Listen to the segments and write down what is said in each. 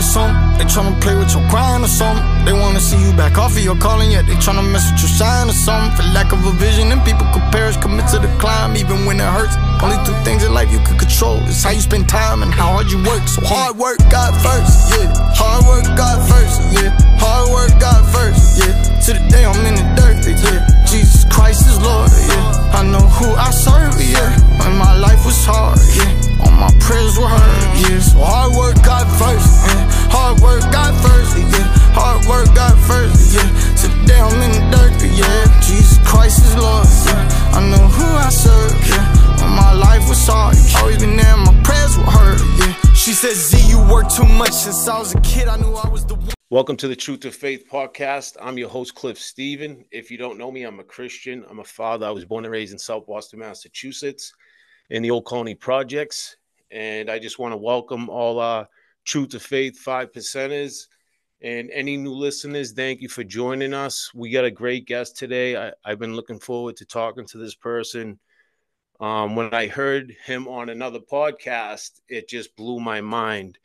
or something. They tryna play with your grind or something. They wanna see you back off of your calling, yet they tryna mess with your shine or something. For lack of a vision, and people could perish, commit to the climb, even when it hurts. Only two things in life you can control is how you spend time and how hard you work. So hard work, God first, yeah. Hard work, God first, yeah. Hard work, God first, yeah. To the day I'm in the dirt, yeah. Jesus Christ is Lord, yeah. I know who I serve, yeah. When my life was hard, yeah. All my prayers were heard, yeah. So hard work, God first, yeah. Hard work, God first, yeah. Hard work, God first, yeah. Today I'm in the dirt, yeah. Jesus Christ is Lord, yeah. I know who I serve, yeah. When my life was hard, always been there, my prayers were heard, yeah. She said, Z, you work too much since I was a kid. I knew I was the one. Welcome to the Truth of Faith podcast. I'm your host, Cliff Stephen. If you don't know me, I'm a Christian. I'm a father. I was born and raised in South Boston, Massachusetts, in the Old Colony Projects. And I just want to welcome all our Truth to Faith five percenters and any new listeners. Thank you for joining us. We got a great guest today. I, I've been looking forward to talking to this person. Um, when I heard him on another podcast, it just blew my mind.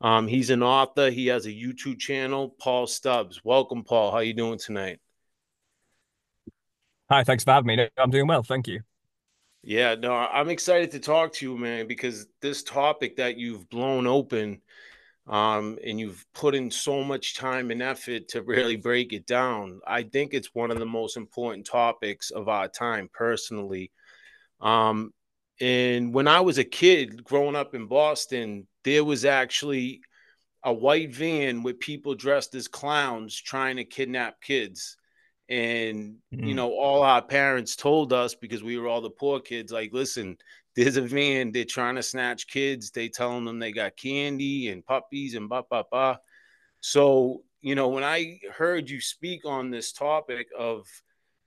Um, he's an author. He has a YouTube channel, Paul Stubbs. Welcome, Paul. How you doing tonight? Hi, thanks for having me. I'm doing well, thank you. Yeah, no, I'm excited to talk to you, man, because this topic that you've blown open, um, and you've put in so much time and effort to really break it down. I think it's one of the most important topics of our time, personally. Um, and when I was a kid growing up in Boston, there was actually a white van with people dressed as clowns trying to kidnap kids. And, mm-hmm. you know, all our parents told us because we were all the poor kids, like, listen, there's a van, they're trying to snatch kids. They telling them they got candy and puppies and ba ba ba. So, you know, when I heard you speak on this topic of,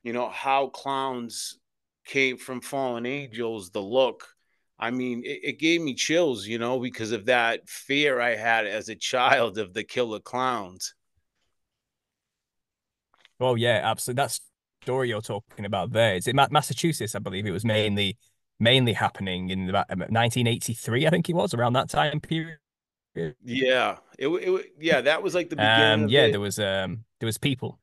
you know, how clowns came from fallen angels, the look, I mean, it, it, gave me chills, you know, because of that fear I had as a child of the killer clowns. Oh yeah, absolutely. That story you're talking about there is it Massachusetts, I believe it was mainly mainly happening in about 1983, I think it was around that time period. Yeah, it, it yeah, that was like the beginning. Um, yeah, it. there was um there was people.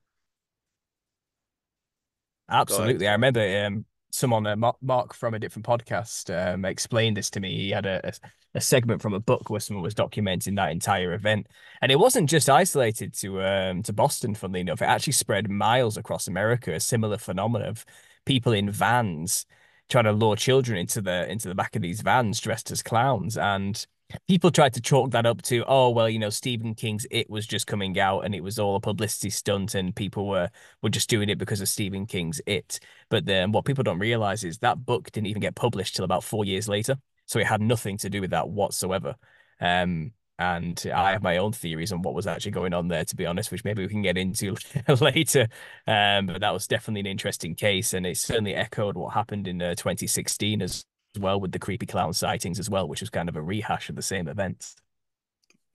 Absolutely, I remember um someone, uh, Mark from a different podcast, um, explained this to me. He had a, a, a, segment from a book where someone was documenting that entire event, and it wasn't just isolated to um, to Boston. Funnily enough, it actually spread miles across America. A similar phenomenon of people in vans trying to lure children into the into the back of these vans dressed as clowns, and people tried to chalk that up to oh well you know stephen king's it was just coming out and it was all a publicity stunt and people were were just doing it because of stephen king's it but then what people don't realize is that book didn't even get published till about four years later so it had nothing to do with that whatsoever um and I have my own theories on what was actually going on there, to be honest, which maybe we can get into later. Um, but that was definitely an interesting case, and it certainly echoed what happened in uh, 2016 as well with the creepy clown sightings as well, which was kind of a rehash of the same events.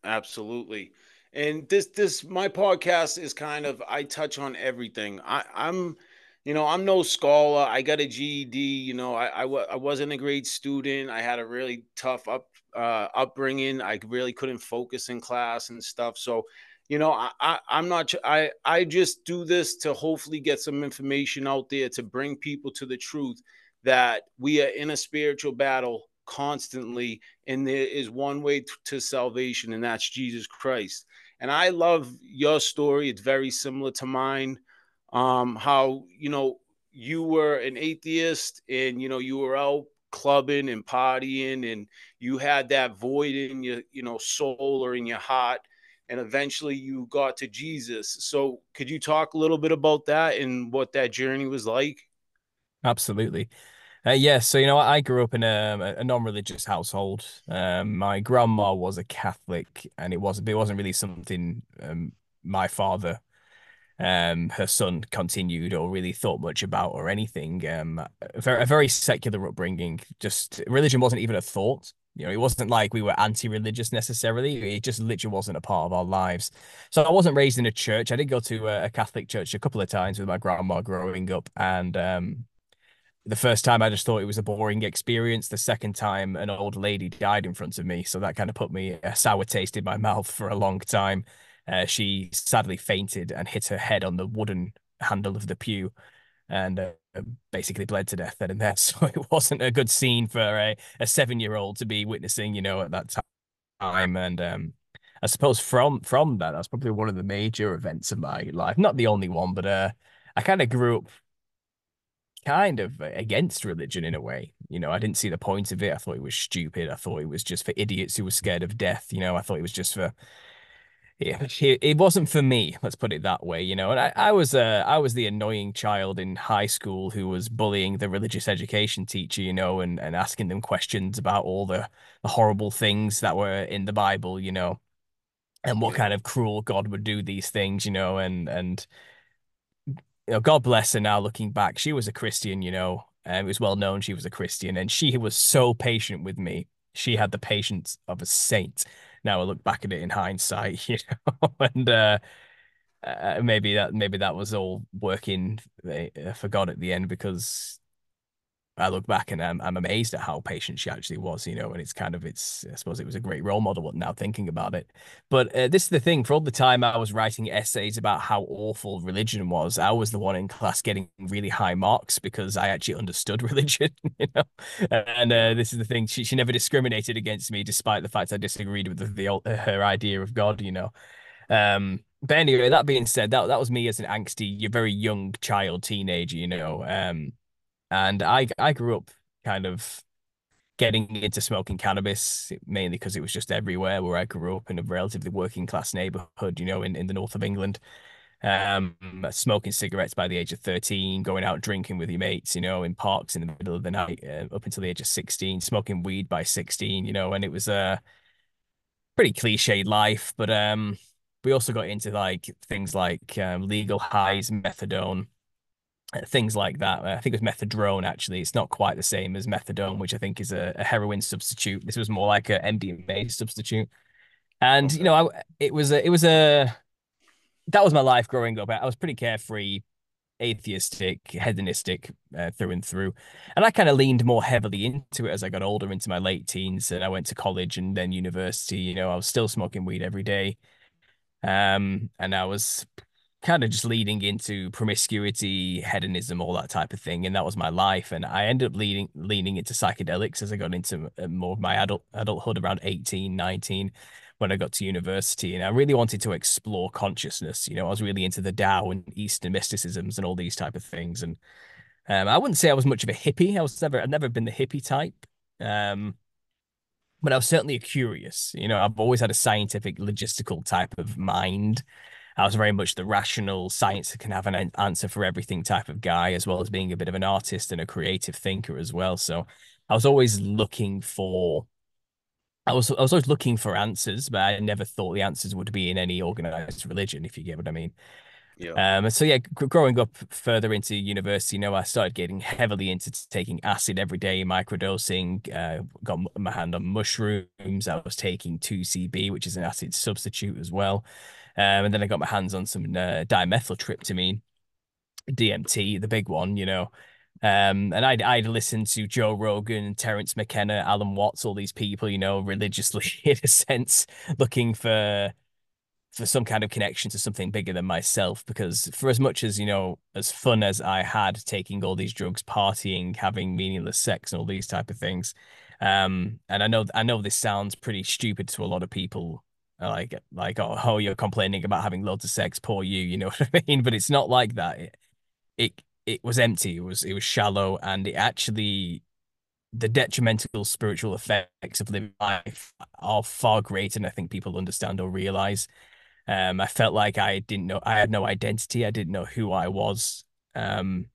Absolutely. And this this my podcast is kind of I touch on everything. I, I'm you know, I'm no scholar. I got a GED. You know, I, I, w- I wasn't a great student. I had a really tough up uh, upbringing. I really couldn't focus in class and stuff. So, you know, I, I I'm not. I I just do this to hopefully get some information out there to bring people to the truth that we are in a spiritual battle constantly and there is one way to salvation and that's jesus christ. And i love your story. It's very similar to mine. Um how you know you were an atheist and you know you were out clubbing and partying and you had that void in your you know soul or in your heart and eventually you got to jesus. So could you talk a little bit about that and what that journey was like absolutely uh, yeah, so you know, I grew up in a, a non-religious household. Um, my grandma was a Catholic, and it wasn't it wasn't really something um, my father, um, her son, continued or really thought much about or anything. Um, a very, a very secular upbringing. Just religion wasn't even a thought. You know, it wasn't like we were anti-religious necessarily. It just literally wasn't a part of our lives. So I wasn't raised in a church. I did go to a, a Catholic church a couple of times with my grandma growing up, and um, the first time I just thought it was a boring experience. The second time, an old lady died in front of me, so that kind of put me a sour taste in my mouth for a long time. Uh, she sadly fainted and hit her head on the wooden handle of the pew, and uh, basically bled to death then and there. So it wasn't a good scene for a, a seven year old to be witnessing, you know, at that time. And um, I suppose from from that, that's probably one of the major events of my life. Not the only one, but uh, I kind of grew up kind of against religion in a way. You know, I didn't see the point of it. I thought it was stupid. I thought it was just for idiots who were scared of death. You know, I thought it was just for yeah, it wasn't for me. Let's put it that way, you know. And I, I was uh, I was the annoying child in high school who was bullying the religious education teacher, you know, and, and asking them questions about all the, the horrible things that were in the Bible, you know, and what kind of cruel God would do these things, you know, and and you know, God bless her now looking back. She was a Christian, you know, and it was well known she was a Christian, and she was so patient with me. She had the patience of a saint. Now I look back at it in hindsight, you know, and uh, uh, maybe that maybe that was all working uh, for God at the end because I look back and I'm, I'm amazed at how patient she actually was, you know, and it's kind of, it's, I suppose it was a great role model now thinking about it. But uh, this is the thing for all the time I was writing essays about how awful religion was, I was the one in class getting really high marks because I actually understood religion, you know, and uh, this is the thing, she, she never discriminated against me despite the fact I disagreed with the, the her idea of God, you know. Um, but anyway, that being said, that, that was me as an angsty, you're very young child, teenager, you know, um, and I I grew up kind of getting into smoking cannabis mainly because it was just everywhere where I grew up in a relatively working class neighborhood, you know, in, in the north of England. Um, smoking cigarettes by the age of 13, going out drinking with your mates, you know, in parks in the middle of the night, uh, up until the age of 16, smoking weed by 16, you know, and it was a pretty cliched life, but um, we also got into like things like um, legal highs, mephedrone, things like that. I think it was mephedrone. Actually, it's not quite the same as methadone, which I think is a, a heroin substitute. This was more like a MDMA substitute. And okay. you know, I, it was a, it was a that was my life growing up. I was pretty carefree, atheistic, hedonistic uh, through and through. And I kind of leaned more heavily into it as I got older, into my late teens, and I went to college and then university. You know, I was still smoking weed every day. Um, and I was kind of just leading into promiscuity, hedonism, all that type of thing. And that was my life. And I ended up leading, leaning into psychedelics as I got into uh, more of my adult adulthood around 18, 19, when I got to university. And I really wanted to explore consciousness. You know, I was really into the Tao and Eastern mysticisms and all these type of things. And um, I wouldn't say I was much of a hippie. I was never, I've never been the hippie type. Um, but I was certainly a curious. You know, I've always had a scientific, logistical type of mind. I was very much the rational science can have an answer for everything type of guy, as well as being a bit of an artist and a creative thinker as well. So I was always looking for, I was I was always looking for answers, but I never thought the answers would be in any organized religion, if you get what I mean. Yeah. Um, so yeah, growing up further into university, you know, I started getting heavily into taking acid every day, microdosing. Uh, got my hand on mushrooms. I was taking 2CB, which is an acid substitute as well. Um, and then I got my hands on some uh, dimethyltryptamine, DMT, the big one, you know. Um, and I'd I'd listen to Joe Rogan, Terence McKenna, Alan Watts, all these people, you know, religiously in a sense, looking for for some kind of connection to something bigger than myself. Because for as much as you know, as fun as I had taking all these drugs, partying, having meaningless sex, and all these type of things, um, and I know I know this sounds pretty stupid to a lot of people like like oh, oh you're complaining about having loads of sex poor you you know what i mean? But it's not like that. It it, it was empty. It was it was shallow and it actually the detrimental spiritual effects of living life are far greater than i think people understand or realize. Um i felt like i didn't know i had no identity. I didn't know who i was. Um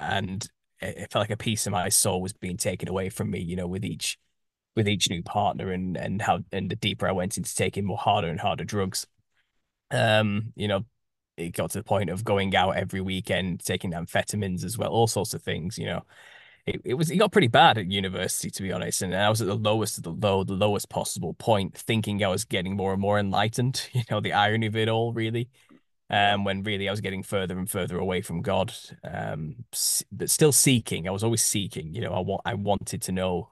and it felt like a piece of my soul was being taken away from me you know with each with each new partner and and how and the deeper I went into taking more harder and harder drugs. Um, you know, it got to the point of going out every weekend, taking amphetamines as well, all sorts of things, you know. It, it was it got pretty bad at university to be honest and I was at the lowest of the low the lowest possible point thinking I was getting more and more enlightened you know the irony of it all really um, when really I was getting further and further away from God, um, but still seeking. I was always seeking. You know, I want I wanted to know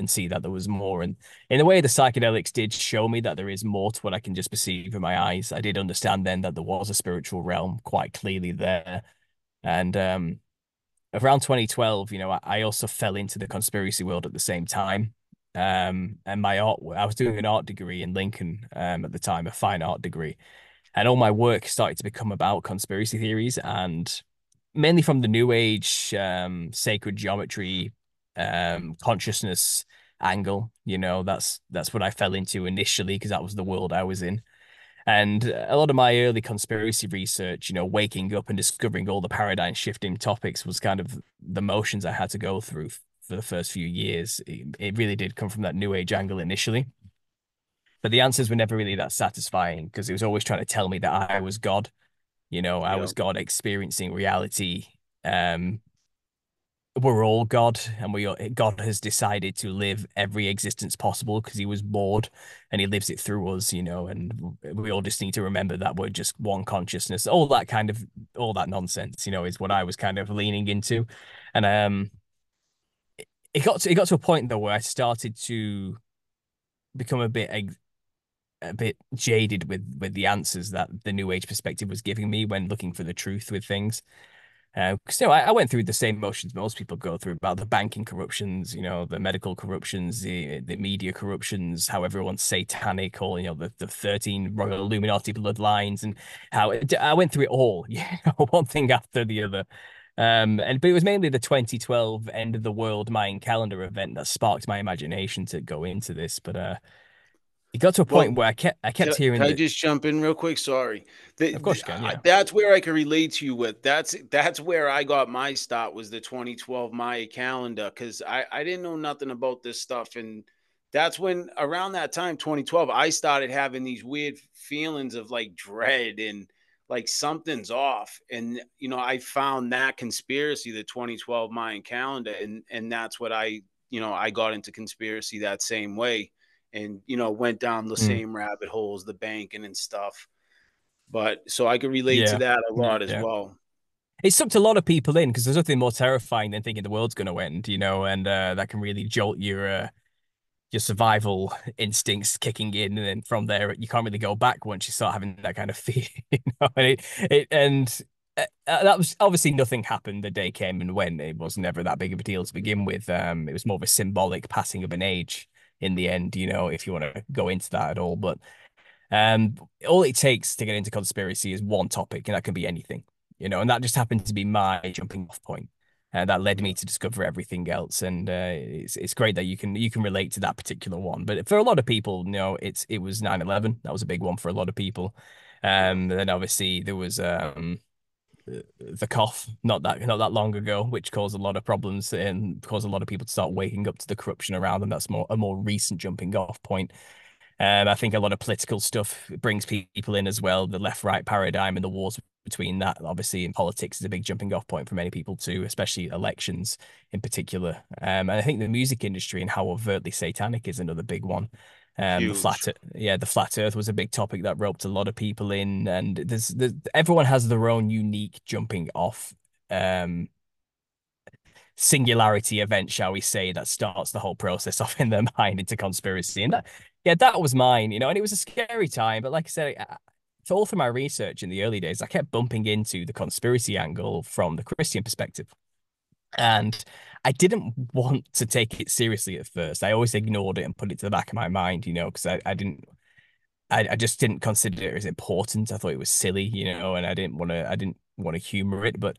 and see that there was more. And in a way, the psychedelics did show me that there is more to what I can just perceive with my eyes. I did understand then that there was a spiritual realm quite clearly there. And um, around 2012, you know, I, I also fell into the conspiracy world at the same time. Um, and my art, I was doing an art degree in Lincoln um, at the time, a fine art degree and all my work started to become about conspiracy theories and mainly from the new age um, sacred geometry um, consciousness angle you know that's that's what i fell into initially because that was the world i was in and a lot of my early conspiracy research you know waking up and discovering all the paradigm shifting topics was kind of the motions i had to go through for the first few years it, it really did come from that new age angle initially but the answers were never really that satisfying because it was always trying to tell me that I was God. You know, I was God experiencing reality. Um, we're all God, and we God has decided to live every existence possible because He was bored, and He lives it through us. You know, and we all just need to remember that we're just one consciousness. All that kind of all that nonsense, you know, is what I was kind of leaning into, and um, it got to, it got to a point though where I started to become a bit a bit jaded with with the answers that the new age perspective was giving me when looking for the truth with things. Because uh, you know, I, I, went through the same motions most people go through about the banking corruptions, you know, the medical corruptions, the the media corruptions, how everyone's satanic, or you know, the, the thirteen royal Illuminati bloodlines, and how it, I went through it all, you know, one thing after the other. Um, and but it was mainly the 2012 end of the world Mayan calendar event that sparked my imagination to go into this. But uh, it got to a point well, where I kept I kept can, hearing. Can I just jump in real quick? Sorry. The, of course, you can. Yeah. that's where I can relate to you with. That's that's where I got my start was the 2012 Maya calendar because I I didn't know nothing about this stuff and that's when around that time 2012 I started having these weird feelings of like dread and like something's off and you know I found that conspiracy the 2012 Mayan calendar and and that's what I you know I got into conspiracy that same way and you know went down the mm. same rabbit holes, the banking and stuff. But so I can relate yeah. to that a lot yeah. as well. It sucked a lot of people in because there's nothing more terrifying than thinking the world's going to end, you know, and uh, that can really jolt your uh, your survival instincts kicking in, and then from there you can't really go back once you start having that kind of fear, you know. And it, it and uh, uh, that was obviously nothing happened. The day came and went. It was never that big of a deal to begin with. Um, it was more of a symbolic passing of an age in the end, you know, if you want to go into that at all. But um, all it takes to get into conspiracy is one topic, and that can be anything, you know, and that just happened to be my jumping off point. And uh, that led me to discover everything else, and uh, it's it's great that you can you can relate to that particular one. But for a lot of people, you know, it's it was 9-11. That was a big one for a lot of people. Um, then obviously there was um, the cough not that not that long ago, which caused a lot of problems and caused a lot of people to start waking up to the corruption around them. That's more a more recent jumping off point. Um, I think a lot of political stuff brings people in as well. The left right paradigm and the wars between that, obviously, in politics is a big jumping off point for many people too, especially elections in particular. Um, and I think the music industry and how overtly satanic is another big one. Um, the flat, yeah, the flat Earth was a big topic that roped a lot of people in, and there's, there's everyone has their own unique jumping off um, singularity event, shall we say, that starts the whole process off in their mind into conspiracy. And that, yeah, that was mine, you know, and it was a scary time. But like I said, I, all through my research in the early days, I kept bumping into the conspiracy angle from the Christian perspective. And I didn't want to take it seriously at first. I always ignored it and put it to the back of my mind, you know, because I, I didn't I, I just didn't consider it as important. I thought it was silly, you know, and I didn't want to I didn't want to humor it. But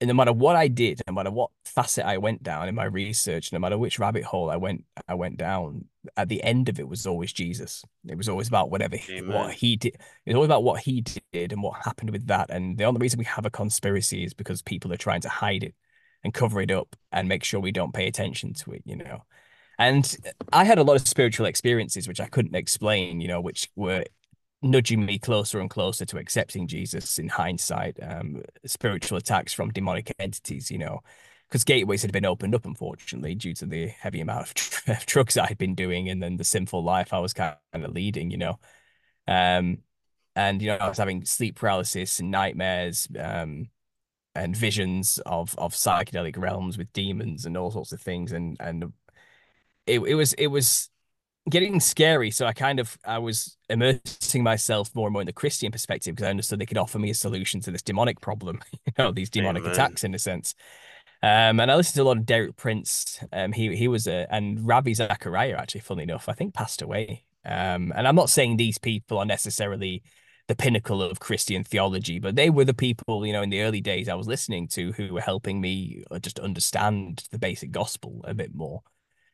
no matter what I did, no matter what facet I went down in my research, no matter which rabbit hole I went I went down, at the end of it was always Jesus. It was always about whatever he, what he did. It was always about what he did and what happened with that. And the only reason we have a conspiracy is because people are trying to hide it and cover it up and make sure we don't pay attention to it, you know. And I had a lot of spiritual experiences which I couldn't explain, you know, which were nudging me closer and closer to accepting Jesus in hindsight. Um, spiritual attacks from demonic entities, you know, because gateways had been opened up, unfortunately, due to the heavy amount of drugs I had been doing and then the sinful life I was kind of leading, you know. Um, and you know I was having sleep paralysis and nightmares, um, and visions of of psychedelic realms with demons and all sorts of things, and and it it was it was getting scary. So I kind of I was immersing myself more and more in the Christian perspective because I understood they could offer me a solution to this demonic problem, you know, these demonic Amen. attacks in a sense. Um, and I listened to a lot of Derek Prince. Um, he he was a and Ravi Zachariah actually, funny enough, I think passed away. Um, and I'm not saying these people are necessarily the pinnacle of Christian theology, but they were the people, you know, in the early days I was listening to who were helping me uh, just understand the basic gospel a bit more.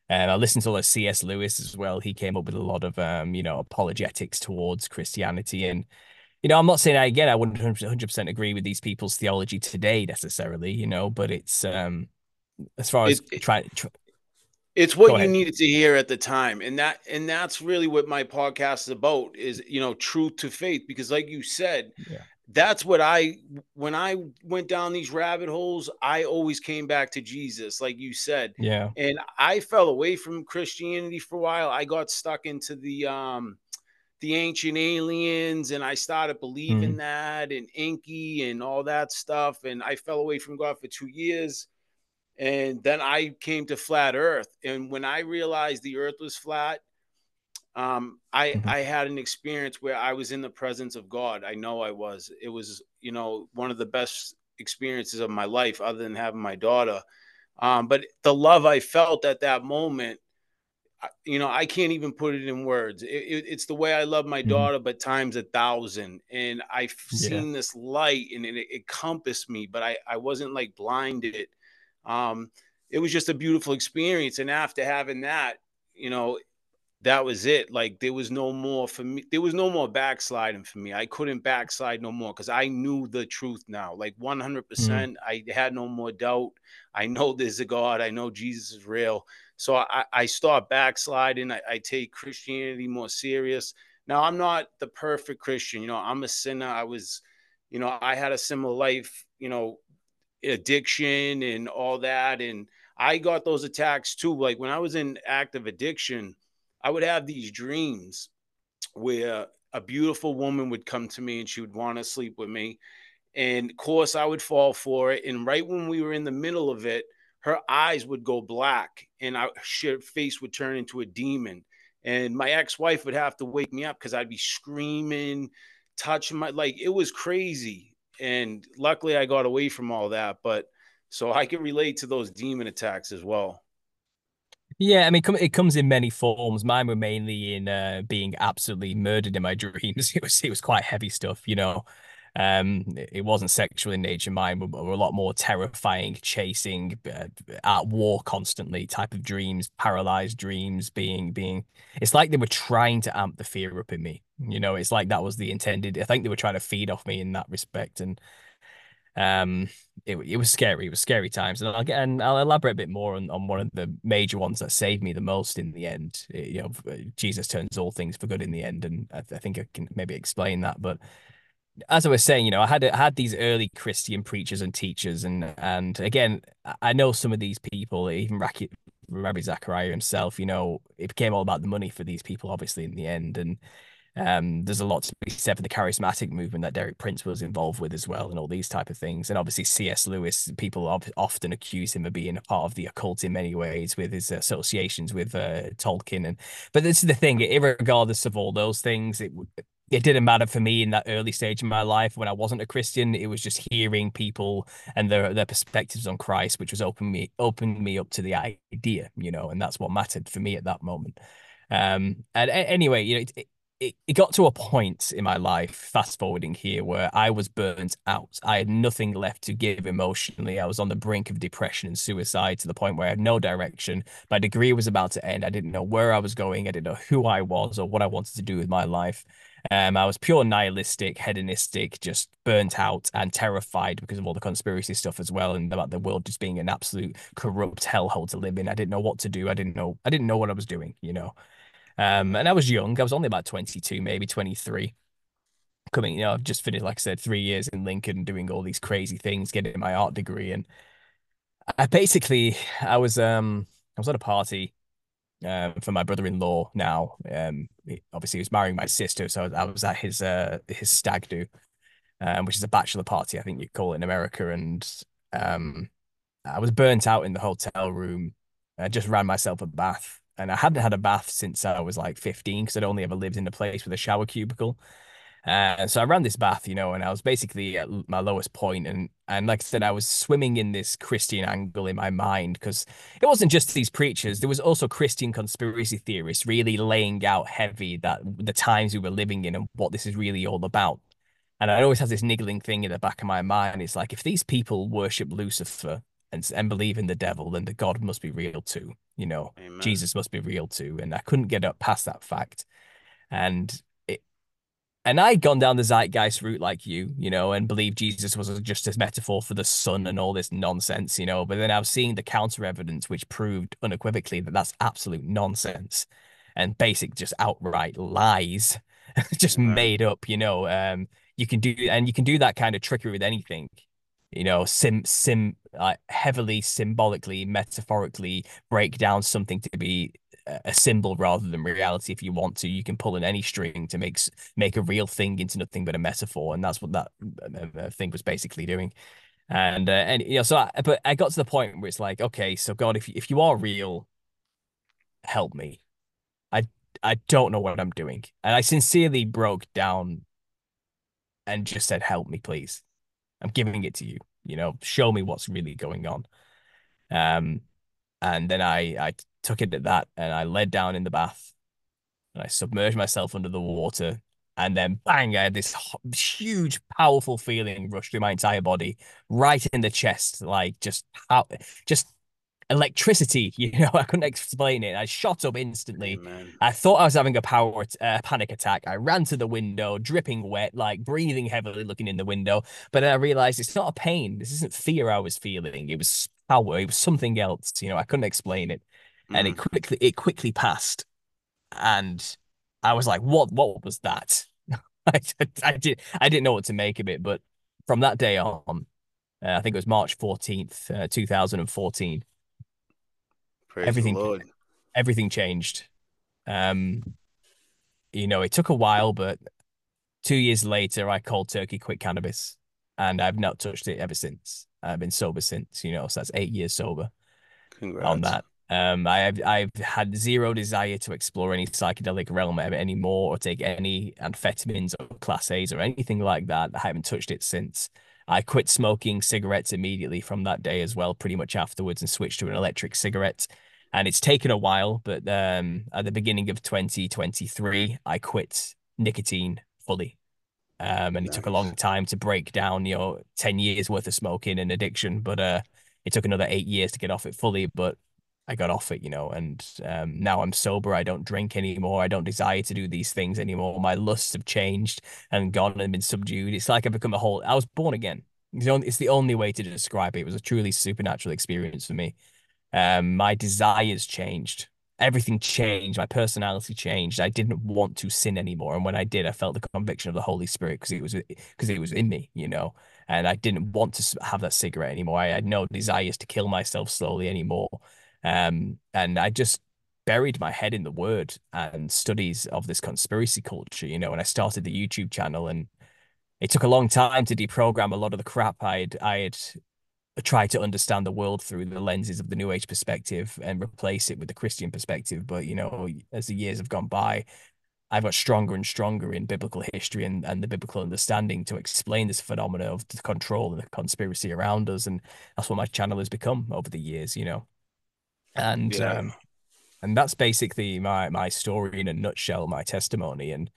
And I listened to lot C.S. Lewis as well. He came up with a lot of, um, you know, apologetics towards Christianity. And, you know, I'm not saying I, again, I wouldn't 100% agree with these people's theology today necessarily, you know, but it's, um, as far as it, trying, try, it's what you needed to hear at the time and that and that's really what my podcast is about is you know truth to faith because like you said yeah that's what I when I went down these rabbit holes, I always came back to Jesus, like you said. Yeah. And I fell away from Christianity for a while. I got stuck into the um the ancient aliens and I started believing mm. that and Enki and all that stuff. And I fell away from God for two years. And then I came to flat earth. And when I realized the earth was flat, um, I mm-hmm. I had an experience where I was in the presence of God. I know I was. It was you know one of the best experiences of my life, other than having my daughter. Um, but the love I felt at that moment, you know, I can't even put it in words. It, it, it's the way I love my mm-hmm. daughter, but times a thousand. And I've yeah. seen this light, and it, it encompassed me, but I I wasn't like blinded. Um, it was just a beautiful experience, and after having that, you know, that was it. Like there was no more for me. There was no more backsliding for me. I couldn't backslide no more because I knew the truth now. Like 100%. Mm. I had no more doubt. I know there's a God. I know Jesus is real. So I, I start backsliding. I, I take Christianity more serious. Now I'm not the perfect Christian. You know, I'm a sinner. I was, you know, I had a similar life, you know, addiction and all that. And I got those attacks too. Like when I was in active addiction, I would have these dreams where a beautiful woman would come to me and she would want to sleep with me. And of course, I would fall for it. And right when we were in the middle of it, her eyes would go black and her face would turn into a demon. And my ex wife would have to wake me up because I'd be screaming, touching my, like, it was crazy. And luckily, I got away from all that. But so I can relate to those demon attacks as well. Yeah, I mean, it comes in many forms. Mine were mainly in uh, being absolutely murdered in my dreams. It was it was quite heavy stuff, you know. Um, it wasn't sexual in nature. Mine were, were a lot more terrifying, chasing, uh, at war constantly type of dreams, paralyzed dreams. Being being, it's like they were trying to amp the fear up in me. You know, it's like that was the intended. I think they were trying to feed off me in that respect, and um, it, it was scary. It was scary times, and I'll get and I'll elaborate a bit more on, on one of the major ones that saved me the most in the end. It, you know, uh, Jesus turns all things for good in the end, and I, I, think I can maybe explain that. But as I was saying, you know, I had I had these early Christian preachers and teachers, and and again, I know some of these people, even Ravi Zachariah himself. You know, it became all about the money for these people, obviously, in the end, and um, there's a lot to be said for the charismatic movement that Derek Prince was involved with as well, and all these type of things. And obviously, C.S. Lewis, people often accuse him of being a part of the occult in many ways with his associations with uh, Tolkien. And but this is the thing, regardless of all those things, it it didn't matter for me in that early stage of my life when I wasn't a Christian. It was just hearing people and their their perspectives on Christ, which was opening me opened me up to the idea, you know, and that's what mattered for me at that moment. Um, and anyway, you know, it, it, it got to a point in my life, fast forwarding here, where I was burnt out. I had nothing left to give emotionally. I was on the brink of depression and suicide to the point where I had no direction. My degree was about to end. I didn't know where I was going. I didn't know who I was or what I wanted to do with my life. Um, I was pure nihilistic, hedonistic, just burnt out and terrified because of all the conspiracy stuff as well, and about the world just being an absolute corrupt hellhole to live in. I didn't know what to do. I didn't know. I didn't know what I was doing. You know. Um, and I was young. I was only about 22, maybe 23. Coming, you know, I've just finished, like I said, three years in Lincoln doing all these crazy things, getting my art degree. And I basically, I was, um, I was at a party um, for my brother-in-law now. Um, he, obviously, he was marrying my sister, so I was at his uh his stag do, um, which is a bachelor party, I think you call it in America, and um, I was burnt out in the hotel room. I just ran myself a bath, and I hadn't had a bath since I was like 15 because I'd only ever lived in a place with a shower cubicle. Uh, so I ran this bath, you know, and I was basically at my lowest point, and and like I said, I was swimming in this Christian angle in my mind because it wasn't just these preachers; there was also Christian conspiracy theorists really laying out heavy that the times we were living in and what this is really all about. And I always have this niggling thing in the back of my mind. It's like if these people worship Lucifer and and believe in the devil, then the God must be real too. You know, Amen. Jesus must be real too. And I couldn't get up past that fact. And it, and I'd gone down the zeitgeist route like you, you know, and believed Jesus was just a metaphor for the sun and all this nonsense, you know. But then I was seeing the counter evidence, which proved unequivocally that that's absolute nonsense and basic, just outright lies, just made up, you know. Um, you can do, and you can do that kind of trickery with anything, you know, sim, sim, uh, heavily symbolically, metaphorically break down something to be a symbol rather than reality if you want to. You can pull in any string to make make a real thing into nothing but a metaphor and that's what that uh, uh, thing was basically doing. And uh, and you know so I, but i got to the point where it's like okay so god if you, if you are real help me. I i don't know what i'm doing. And i sincerely broke down and just said help me please i'm giving it to you you know show me what's really going on um and then i i took it at that and I led down in the bath and I submerged myself under the water. And then bang, I had this huge, powerful feeling rush through my entire body, right in the chest, like just how, just electricity. You know, I couldn't explain it. I shot up instantly. Amen. I thought I was having a power uh, panic attack. I ran to the window, dripping wet, like breathing heavily, looking in the window. But then I realized it's not a pain. This isn't fear I was feeling. It was power. It was something else. You know, I couldn't explain it, mm. and it mm. quickly it quickly passed, and I was like, "What? What was that?" I, I did. I didn't know what to make of it, but from that day on, uh, I think it was March 14th, uh, 2014. Praise everything everything changed. Um, you know, it took a while, but two years later, I called turkey quit cannabis, and I've not touched it ever since. I've been sober since, you know, so that's eight years sober. Congrats. on that. Um, I've I've had zero desire to explore any psychedelic realm anymore or take any amphetamines or class A's or anything like that. I haven't touched it since. I quit smoking cigarettes immediately from that day as well, pretty much afterwards, and switched to an electric cigarette. And it's taken a while, but um, at the beginning of 2023, I quit nicotine fully. Um, and nice. it took a long time to break down, you know, 10 years worth of smoking and addiction, but uh, it took another eight years to get off it fully. But I got off it, you know, and um, now I'm sober. I don't drink anymore. I don't desire to do these things anymore. My lusts have changed and gone and been subdued. It's like I've become a whole. I was born again. It's the only, it's the only way to describe it. It was a truly supernatural experience for me. Um, my desires changed. Everything changed. My personality changed. I didn't want to sin anymore, and when I did, I felt the conviction of the Holy Spirit because it was because it was in me, you know. And I didn't want to have that cigarette anymore. I had no desires to kill myself slowly anymore. Um, and I just buried my head in the word and studies of this conspiracy culture, you know, and I started the YouTube channel and it took a long time to deprogram a lot of the crap I had I had tried to understand the world through the lenses of the new age perspective and replace it with the Christian perspective. But you know, as the years have gone by, I've got stronger and stronger in biblical history and, and the biblical understanding to explain this phenomena of the control and the conspiracy around us. And that's what my channel has become over the years, you know and yeah. um, and that's basically my my story in a nutshell, my testimony. And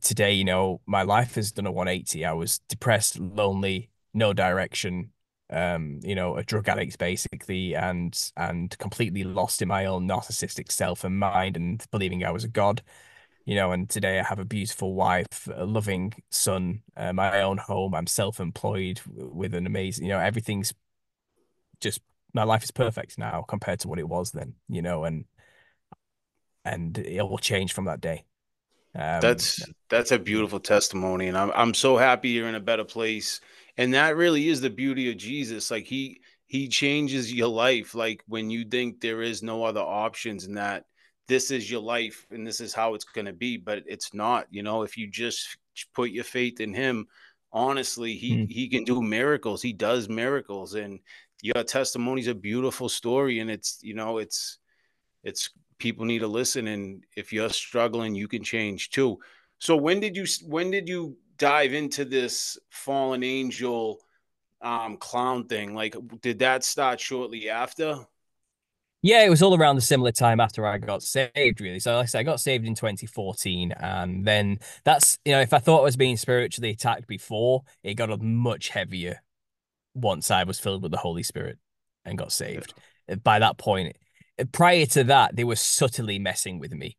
today, you know, my life has done a 180. I was depressed, lonely, no direction, um, you know, a drug addict basically, and and completely lost in my own narcissistic self and mind, and believing I was a god. You know, and today I have a beautiful wife, a loving son, uh, my own home. I'm self-employed with an amazing, you know, everything's just my life is perfect now compared to what it was then, you know, and and it will change from that day. Um, that's that's a beautiful testimony, and I'm I'm so happy you're in a better place. And that really is the beauty of Jesus. Like he he changes your life. Like when you think there is no other options, and that this is your life and this is how it's going to be but it's not you know if you just put your faith in him honestly he mm. he can do miracles he does miracles and your testimony is a beautiful story and it's you know it's it's people need to listen and if you're struggling you can change too so when did you when did you dive into this fallen angel um clown thing like did that start shortly after yeah, it was all around the similar time after I got saved, really. So, like I said, I got saved in 2014. And then that's, you know, if I thought I was being spiritually attacked before, it got much heavier once I was filled with the Holy Spirit and got saved. Yeah. By that point, prior to that, they were subtly messing with me.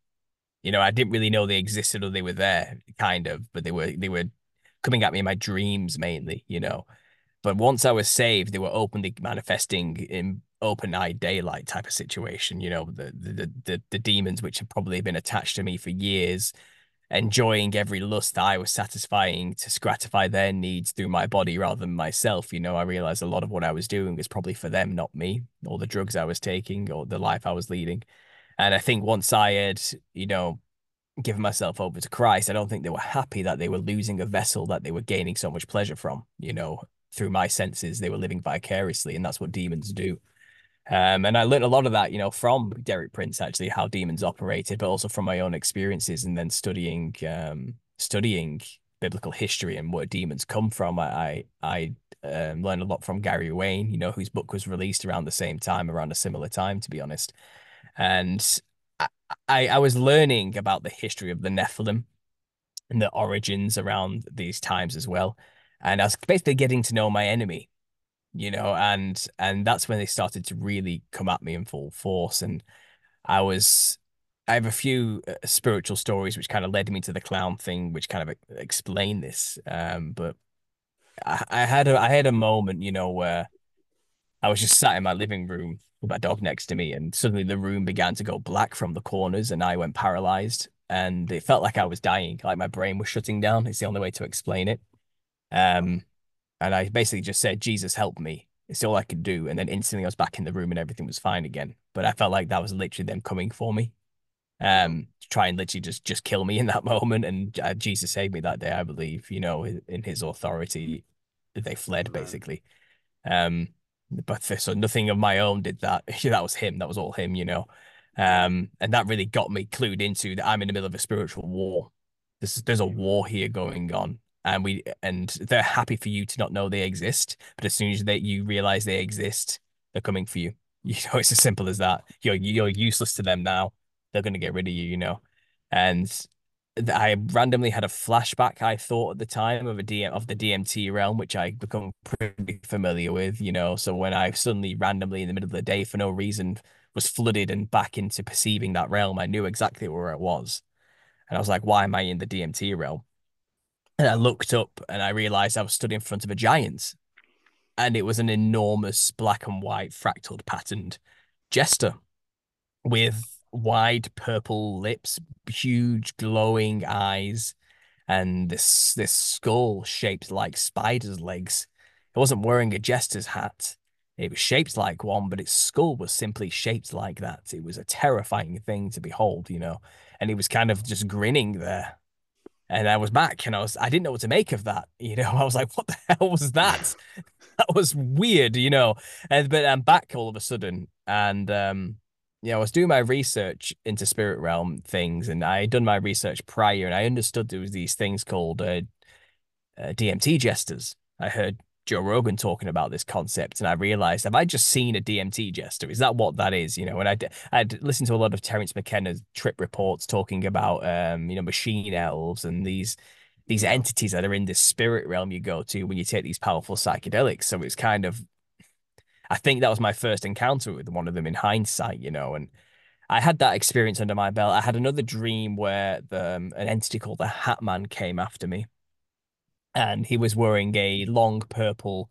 You know, I didn't really know they existed or they were there, kind of, but they were they were coming at me in my dreams mainly, you know. But once I was saved, they were openly manifesting in open eye daylight type of situation. You know, the, the the the demons which have probably been attached to me for years, enjoying every lust that I was satisfying to gratify their needs through my body rather than myself. You know, I realized a lot of what I was doing was probably for them, not me, or the drugs I was taking, or the life I was leading. And I think once I had, you know, given myself over to Christ, I don't think they were happy that they were losing a vessel that they were gaining so much pleasure from. You know, through my senses, they were living vicariously, and that's what demons do. Um, and I learned a lot of that, you know, from Derek Prince actually, how demons operated, but also from my own experiences and then studying um, studying biblical history and where demons come from. I I, I um, learned a lot from Gary Wayne, you know, whose book was released around the same time, around a similar time, to be honest. And I I was learning about the history of the Nephilim and the origins around these times as well. And I was basically getting to know my enemy you know, and and that's when they started to really come at me in full force. And I was, I have a few uh, spiritual stories which kind of led me to the clown thing, which kind of explain this. Um, but I, I had a I had a moment, you know, where I was just sat in my living room with my dog next to me, and suddenly the room began to go black from the corners, and I went paralyzed, and it felt like I was dying, like my brain was shutting down. It's the only way to explain it. Um, and I basically just said, Jesus, help me. It's all I could do. And then instantly I was back in the room and everything was fine again. But I felt like that was literally them coming for me um to try and literally just just kill me in that moment. And uh, jesus saved me that day i believe you know in his authority they fled basically. Um but so nothing of my own did that. That was him. That was all him you know. Um and that really got me clued into that i'm in the middle of a spiritual war. There's there's a war here going on and we and they're happy for you to not know they exist but as soon as they you realize they exist they're coming for you. You know it's as simple as that. You're you're useless to them now. They're going to get rid of you you know? And I randomly had a flashback I thought at the time of a DM of the DMT realm which I become pretty familiar with you know? So when I suddenly randomly in the middle of the day for no reason was flooded and back into perceiving that realm I knew exactly where it was. And I was like why am I in the DMT realm and I looked up and I realized I was stood in front of a giant. And it was an enormous black and white fractaled patterned jester with wide purple lips, huge glowing eyes, and this this skull shaped like spider's legs. It wasn't wearing a jester's hat. It was shaped like one, but its skull was simply shaped like that. It was a terrifying thing to behold, you know. And he was kind of just grinning there and I was back and I was I didn't know what to make of that. You know, I was like, what the hell was that? that was weird, you know. And but I'm back all of a sudden. And um yeah, I was doing my research into spirit realm things, and I had done my research prior, and I understood there was these things called uh, uh, DMT jesters. I heard Joe Rogan talking about this concept, and I realized, have I just seen a DMT jester? Is that what that is? You know, and I'd, I'd listened to a lot of Terence McKenna's trip reports talking about, um, you know, machine elves and these these entities that are in this spirit realm you go to when you take these powerful psychedelics. So it's kind of, I think that was my first encounter with one of them in hindsight, you know, and I had that experience under my belt. I had another dream where the, um, an entity called the Hat Man came after me and he was wearing a long purple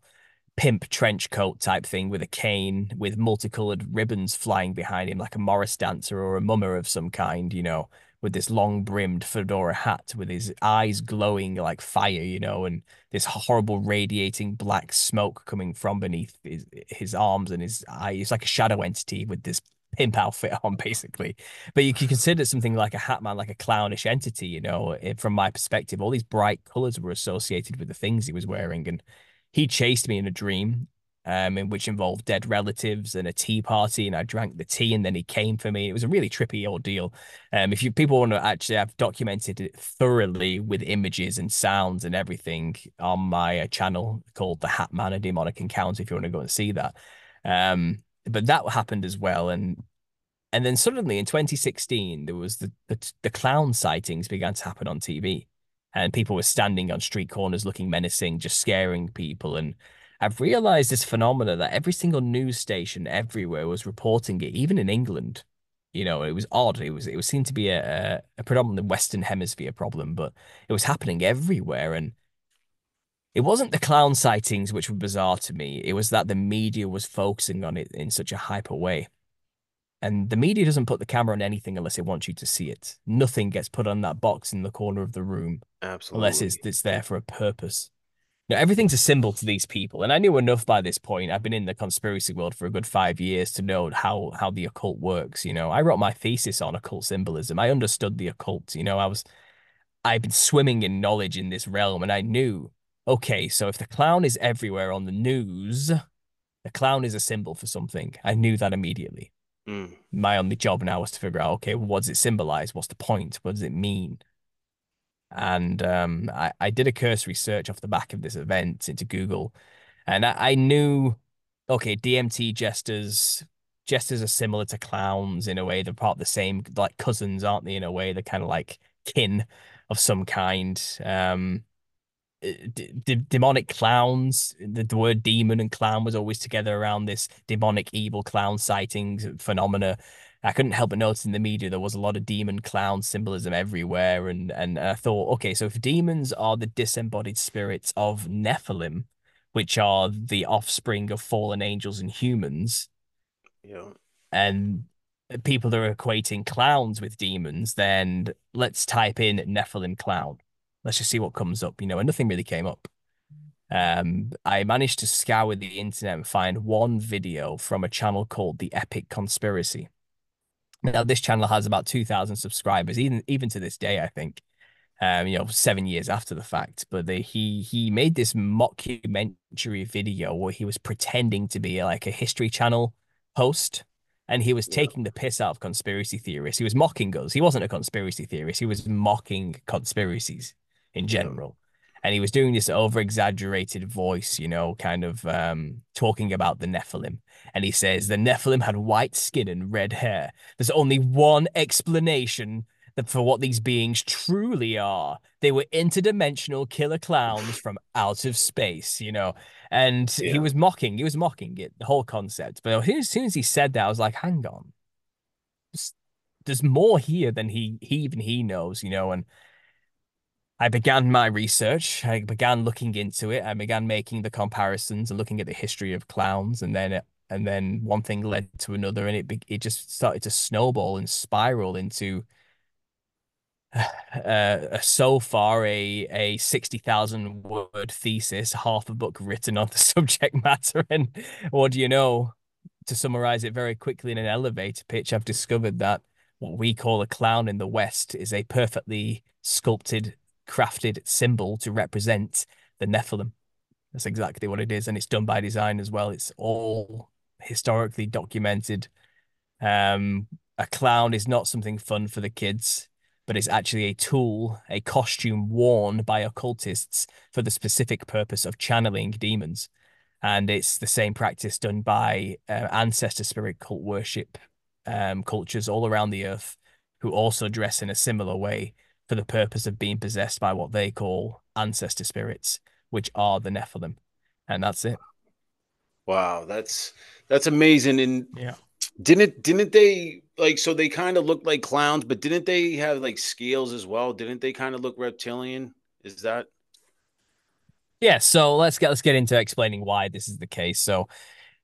pimp trench coat type thing with a cane with multicolored ribbons flying behind him like a Morris dancer or a mummer of some kind, you know, with this long brimmed fedora hat with his eyes glowing like fire, you know, and this horrible radiating black smoke coming from beneath his, his arms and his eyes. It's like a shadow entity with this pimp outfit on, basically. But you can consider something like a hat man, like a clownish entity, you know, from my perspective. All these bright colors were associated with the things he was wearing. And he chased me in a dream um, in which involved dead relatives and a tea party, and I drank the tea, and then he came for me. It was a really trippy ordeal. Um, if you people want to actually, I've documented it thoroughly with images and sounds and everything on my uh, channel called the Hat Man: A Demonic Encounter. If you want to go and see that, um, but that happened as well, and and then suddenly in 2016 there was the, the the clown sightings began to happen on TV, and people were standing on street corners looking menacing, just scaring people and I've realized this phenomena that every single news station everywhere was reporting it, even in England. You know, it was odd. It was it was seemed to be a, a predominantly Western Hemisphere problem, but it was happening everywhere. And it wasn't the clown sightings which were bizarre to me. It was that the media was focusing on it in such a hyper way. And the media doesn't put the camera on anything unless it wants you to see it. Nothing gets put on that box in the corner of the room. Absolutely. Unless it's, it's there for a purpose. Now, everything's a symbol to these people, and I knew enough by this point. I've been in the conspiracy world for a good five years to know how how the occult works. You know, I wrote my thesis on occult symbolism. I understood the occult. You know, I was I've been swimming in knowledge in this realm, and I knew, okay, so if the clown is everywhere on the news, the clown is a symbol for something. I knew that immediately. Mm. My only job now was to figure out, okay, what does it symbolize? What's the point? What does it mean? And um, I, I did a cursory search off the back of this event into Google, and I, I knew, okay, DMT jesters, jesters are similar to clowns in a way. They're part of the same, like cousins, aren't they? In a way, they're kind of like kin of some kind. Um, demonic clowns. The, the, word demon and clown was always together around this demonic evil clown sightings phenomena. I couldn't help but notice in the media there was a lot of demon clown symbolism everywhere, and and I thought, okay, so if demons are the disembodied spirits of Nephilim, which are the offspring of fallen angels and humans, yeah, and people that are equating clowns with demons, then let's type in Nephilim clown. Let's just see what comes up, you know, and nothing really came up. Um, I managed to scour the internet and find one video from a channel called The Epic Conspiracy. Now this channel has about two thousand subscribers, even even to this day, I think. Um, you know, seven years after the fact. But the, he he made this mockumentary video where he was pretending to be like a History Channel host, and he was taking the piss out of conspiracy theorists. He was mocking us. He wasn't a conspiracy theorist. He was mocking conspiracies in general and he was doing this over exaggerated voice, you know, kind of um, talking about the Nephilim. And he says the Nephilim had white skin and red hair. There's only one explanation that for what these beings truly are. They were interdimensional killer clowns from out of space, you know. And yeah. he was mocking, he was mocking it, the whole concept. But as soon as he said that, I was like, hang on. There's more here than he, he even he knows, you know, and I began my research. I began looking into it. I began making the comparisons and looking at the history of clowns, and then and then one thing led to another, and it it just started to snowball and spiral into uh, so far a a sixty thousand word thesis, half a book written on the subject matter, and what do you know? To summarize it very quickly in an elevator pitch, I've discovered that what we call a clown in the West is a perfectly sculpted crafted symbol to represent the Nephilim. That's exactly what it is, and it's done by design as well. It's all historically documented. Um, a clown is not something fun for the kids, but it's actually a tool, a costume worn by occultists for the specific purpose of channeling demons. And it's the same practice done by uh, ancestor spirit cult worship um, cultures all around the earth who also dress in a similar way for the purpose of being possessed by what they call ancestor spirits, which are the Nephilim. And that's it. Wow, that's that's amazing. And yeah. Didn't didn't they like so they kind of looked like clowns, but didn't they have like scales as well? Didn't they kind of look reptilian? Is that yeah, so let's get let's get into explaining why this is the case. So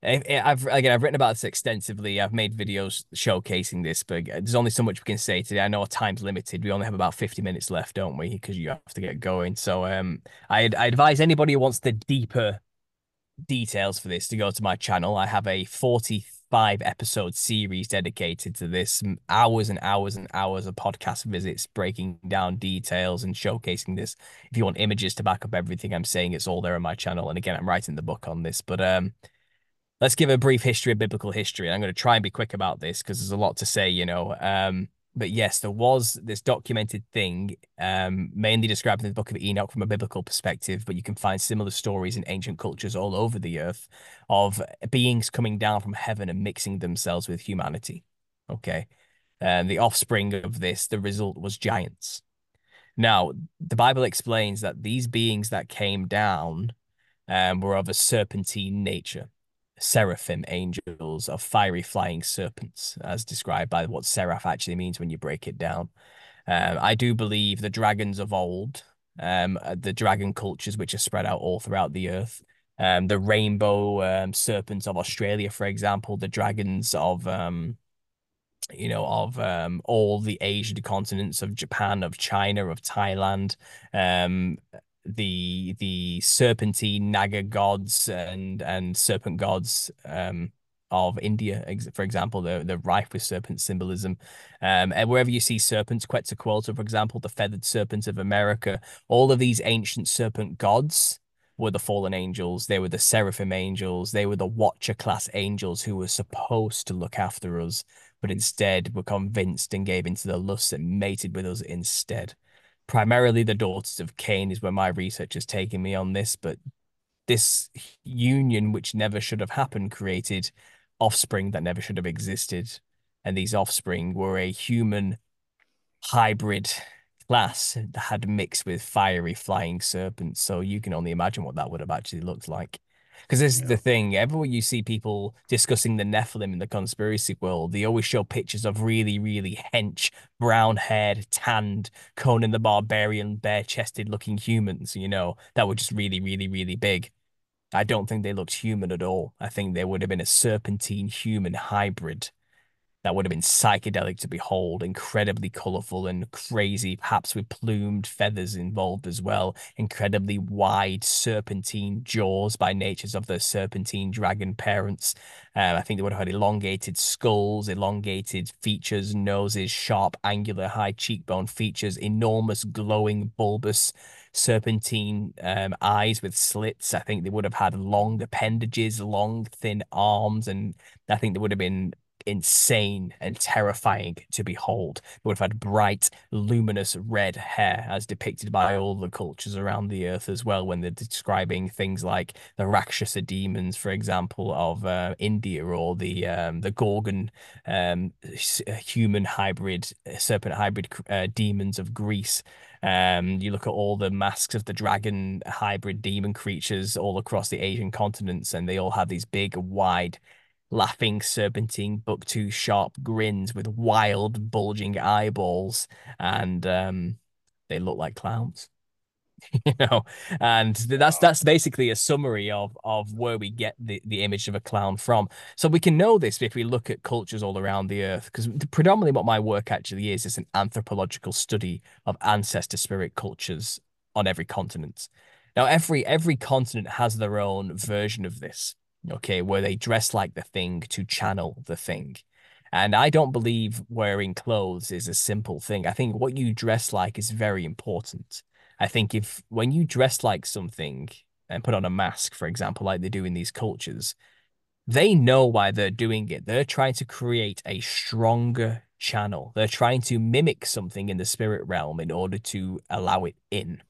I've again I've written about this extensively. I've made videos showcasing this, but there's only so much we can say today. I know our time's limited. We only have about 50 minutes left, don't we? Because you have to get going. So um, I I advise anybody who wants the deeper details for this to go to my channel. I have a 45 episode series dedicated to this, hours and hours and hours of podcast visits breaking down details and showcasing this. If you want images to back up everything I'm saying, it's all there on my channel. And again, I'm writing the book on this, but um, let's give a brief history of biblical history. I'm going to try and be quick about this because there's a lot to say, you know. Um, but yes, there was this documented thing, um, mainly described in the Book of Enoch from a biblical perspective, but you can find similar stories in ancient cultures all over the earth of beings coming down from heaven and mixing themselves with humanity. Okay. And the offspring of this, the result was giants. Now, the Bible explains that these beings that came down um, were of a serpentine nature seraphim angels of fiery flying serpents, as described by what seraph actually means when you break it down. Um, I do believe the dragons of old, um, uh, the dragon cultures which are spread out all throughout the earth, um, the rainbow um, serpents of Australia, for example, the dragons of um, you know, of um, all the Asian continents of Japan, of China, of Thailand, um, the the serpentine naga gods and and serpent gods um of India, for example, they're, they're rife with serpent symbolism. Um, and wherever you see serpents, Quetzalcoatl, for example, the feathered serpent of America, all of these ancient serpent gods were the fallen angels. They were the seraphim angels. They were the watcher class angels who were supposed to look after us, but instead were convinced and gave into the lust and mated with us instead primarily the daughters of Cain is where my research has taken me on this, but this union, which never should have happened, created offspring that never should have existed. And these offspring were a human hybrid class that had mixed with fiery flying serpents. So you can only imagine what that would have actually looked like. Because this yeah. is the thing. Everywhere you see people discussing the Nephilim in the conspiracy world, they always show pictures of really, really hench, brown haired, tanned, Conan the Barbarian, bare chested looking humans, you know, that were just really, really, really big. I don't think they looked human at all. I think they would have been a serpentine human hybrid that would have been psychedelic to behold, incredibly colorful and crazy, perhaps with plumed feathers involved as well, incredibly wide serpentine jaws by natures of the serpentine dragon parents. Um, I think they would have had elongated skulls, elongated features, noses, sharp, angular, high cheekbone features, enormous, glowing, bulbous serpentine um, eyes with slits. I think they would have had long appendages, long, thin arms, and I think they would have been insane and terrifying to behold. They would have had bright, luminous red hair, as depicted by all the cultures around the earth as well, when they're describing things like the Rakshasa demons, for example, of uh, India, or the um, the Gorgon um, human hybrid, serpent hybrid uh, demons of Greece. Um, you look at all the masks of the dragon hybrid demon creatures all across the Asian continents, and they all have these big, wide laughing serpentine book two sharp grins with wild bulging eyeballs. And um they look like clowns. You know? And that's that's basically a summary of of where we get the the image of a clown from. So we can know this if we look at cultures all around the earth because predominantly what my work actually is is an anthropological study of ancestor spirit cultures on every continent. Now every every continent has their own version of this okay, where they dress like the thing to channel the thing. And I don't believe wearing clothes is a simple thing. I think what you dress like is very important. I think if when you dress like something and put on a mask, for example, like they do in these cultures, they know why they're doing it. They're trying to create a stronger channel. They're trying to mimic something in the spirit realm in order to allow it in.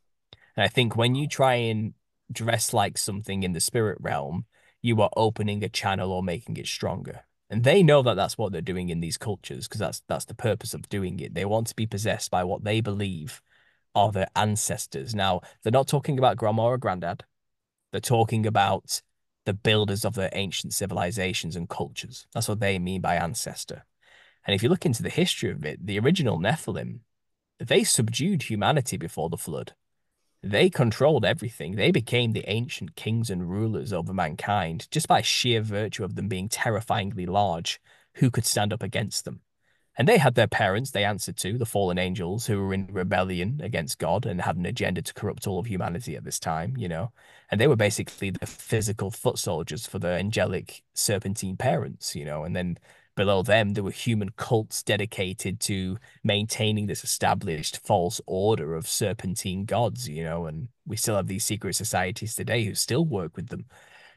And I think when you try and dress like something in the spirit realm, you are opening a channel or making it stronger. And they know that that's what they're doing in these cultures because that's that's the purpose of doing it. They want to be possessed by what they believe are their ancestors. Now, they're not talking about grandma or granddad. They're talking about the builders of their ancient civilizations and cultures. That's what they mean by ancestor. And if you look into the history of it, the original Nephilim, they subdued humanity before the flood. They controlled everything. They became the ancient kings and rulers over mankind just by sheer virtue of them being terrifyingly large. Who could stand up against them? And they had their parents they answered to, the fallen angels who were in rebellion against God and had an agenda to corrupt all of humanity at this time, you know. And they were basically the physical foot soldiers for the angelic serpentine parents, you know. And then below them, there were human cults dedicated to maintaining this established false order of serpentine gods, you know. And we still have these secret societies today who still work with them.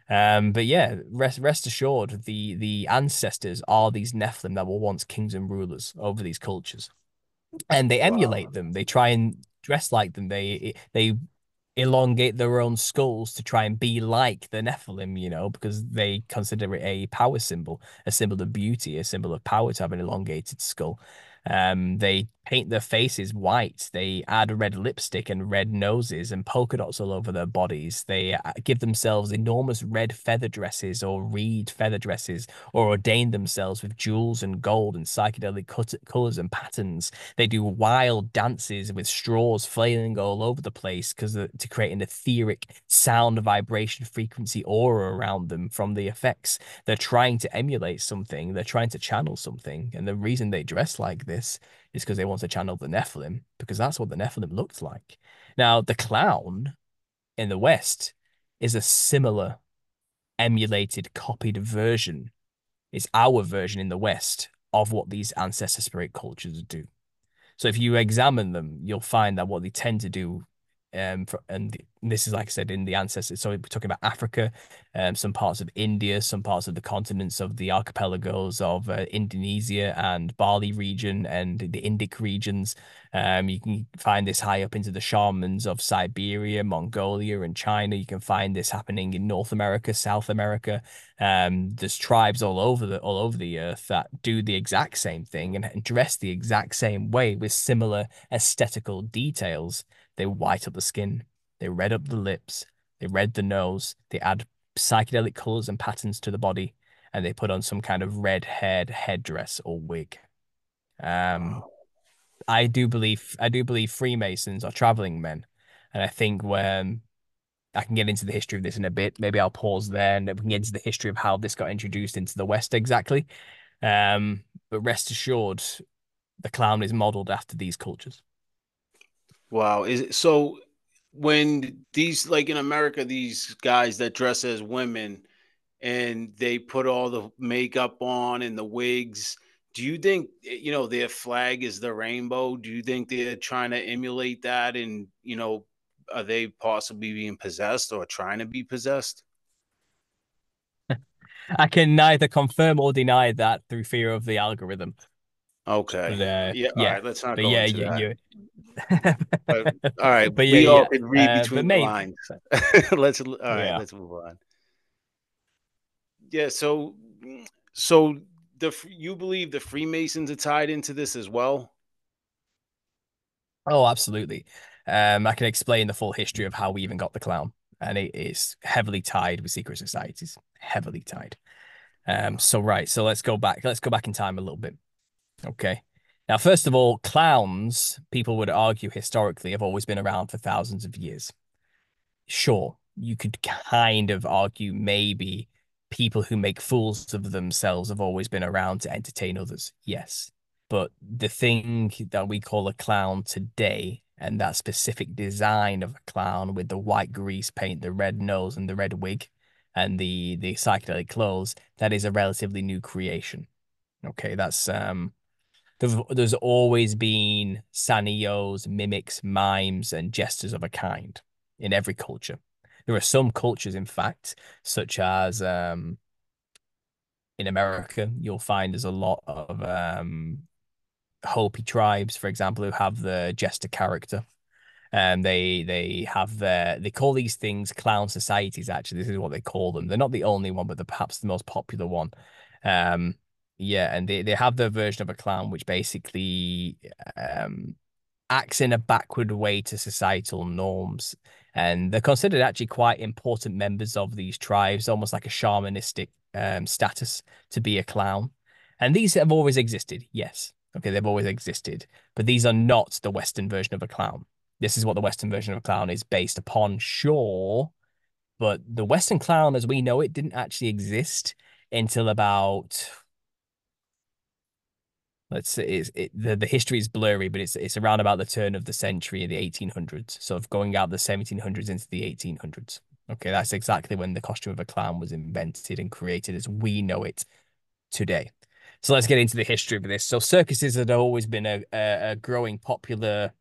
Um, but yeah, rest rest assured, the the ancestors are these Nephilim that were once kings and rulers over these cultures, and they emulate wow. them. They try and dress like them. They they elongate their own skulls to try and be like the Nephilim, you know, because they consider it a power symbol, a symbol of beauty, a symbol of power to have an elongated skull. Um, they paint their faces white. They add red lipstick and red noses and polka dots all over their bodies. They uh, give themselves enormous red feather dresses or reed feather dresses or ordain themselves with jewels and gold and psychedelic colors and patterns. They do wild dances with straws flailing all over the place because to create an etheric sound, vibration, frequency aura around them from the effects. They're trying to emulate something. They're trying to channel something. And the reason they dress like this is because they want to channel the Nephilim, because that's what the Nephilim looked like. Now, the clown in the West is a similar emulated, copied version. It's our version in the West of what these ancestor spirit cultures do. So if you examine them, you'll find that what they tend to do um, and this is like I said in the ancestors. So we're talking about Africa, um, some parts of India, some parts of the continents of the archipelagos of uh, Indonesia and Bali region and the Indic regions. Um, you can find this high up into the shamans of Siberia, Mongolia, and China. You can find this happening in North America, South America. Um, there's tribes all over the all over the earth that do the exact same thing and dress the exact same way with similar aesthetical details. They white up the skin, they red up the lips, they red the nose, they add psychedelic colors and patterns to the body, and they put on some kind of red haired headdress or wig. Um, I do believe I do believe Freemasons are traveling men, and I think when I can get into the history of this in a bit, maybe I'll pause there and we can get into the history of how this got introduced into the West exactly. Um, but rest assured, the clown is modeled after these cultures. Wow. Is it so when these like in America, these guys that dress as women and they put all the makeup on and the wigs, do you think you know their flag is the rainbow? Do you think they're trying to emulate that and you know are they possibly being possessed or trying to be possessed? I can neither confirm or deny that through fear of the algorithm. Okay. But, uh, yeah. yeah. All right. Let's not but go yeah, into yeah, that but, all right, but we yeah, all can read uh, between the lines. let's all right, yeah. let's move on. Yeah, so so the you believe the Freemasons are tied into this as well? Oh, absolutely. Um, I can explain the full history of how we even got the clown, and it is heavily tied with secret societies. Heavily tied. Um, so right, so let's go back. Let's go back in time a little bit. Okay. Now, first of all, clowns, people would argue historically, have always been around for thousands of years. Sure, you could kind of argue maybe people who make fools of themselves have always been around to entertain others. Yes. But the thing that we call a clown today, and that specific design of a clown with the white grease paint, the red nose, and the red wig, and the the psychedelic clothes, that is a relatively new creation. Okay, that's um there's, always been sanyos, mimics, mimes, and jesters of a kind in every culture. There are some cultures, in fact, such as um, in America, you'll find there's a lot of um, Hopi tribes, for example, who have the jester character. And um, they they have their they call these things clown societies. Actually, this is what they call them. They're not the only one, but they're perhaps the most popular one. Um, yeah, and they, they have their version of a clown which basically um, acts in a backward way to societal norms. And they're considered actually quite important members of these tribes, almost like a shamanistic um, status to be a clown. And these have always existed, yes. Okay, they've always existed, but these are not the Western version of a clown. This is what the Western version of a clown is based upon, sure, but the Western clown as we know it didn't actually exist until about let's say it's, it, the, the history is blurry, but it's it's around about the turn of the century, in the 1800s, sort of going out the 1700s into the 1800s. Okay, that's exactly when the costume of a clown was invented and created as we know it today. So let's get into the history of this. So circuses had always been a, a, a growing popular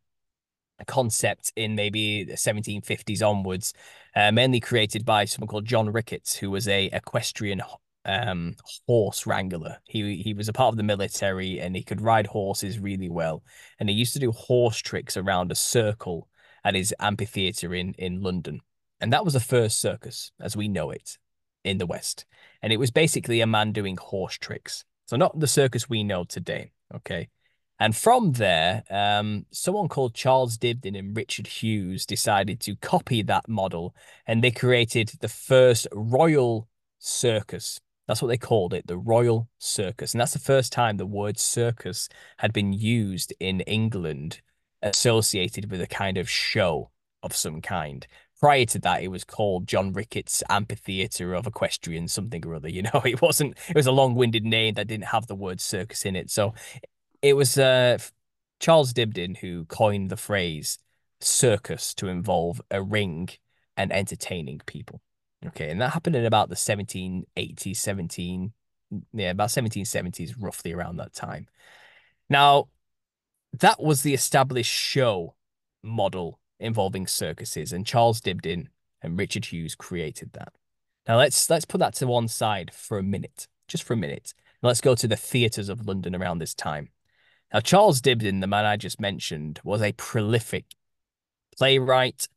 concept in maybe the 1750s onwards, uh, mainly created by someone called John Ricketts, who was a equestrian um, horse wrangler. He he was a part of the military and he could ride horses really well. And he used to do horse tricks around a circle at his amphitheater in in London. And that was the first circus as we know it in the West. And it was basically a man doing horse tricks. So not the circus we know today. Okay. And from there, um, someone called Charles Dibdin and Richard Hughes decided to copy that model and they created the first Royal Circus. That's what they called it, the Royal Circus. And that's the first time the word circus had been used in England associated with a kind of show of some kind. Prior to that, it was called John Ricketts Amphitheatre of Equestrian something or other. You know, it wasn't. It was a long-winded name that didn't have the word circus in it. So, it was uh, Charles Dibdin who coined the phrase circus to involve a ring and entertaining people. Okay, and that happened in about the 1780s, 17, yeah, about 1770s, roughly around that time. Now, that was the established show model involving circuses, and Charles Dibdin and Richard Hughes created that. Now let's let's put that to one side for a minute, just for a minute. Now let's go to the theatres of London around this time. Now Charles Dibdin, the man I just mentioned, was a prolific playwright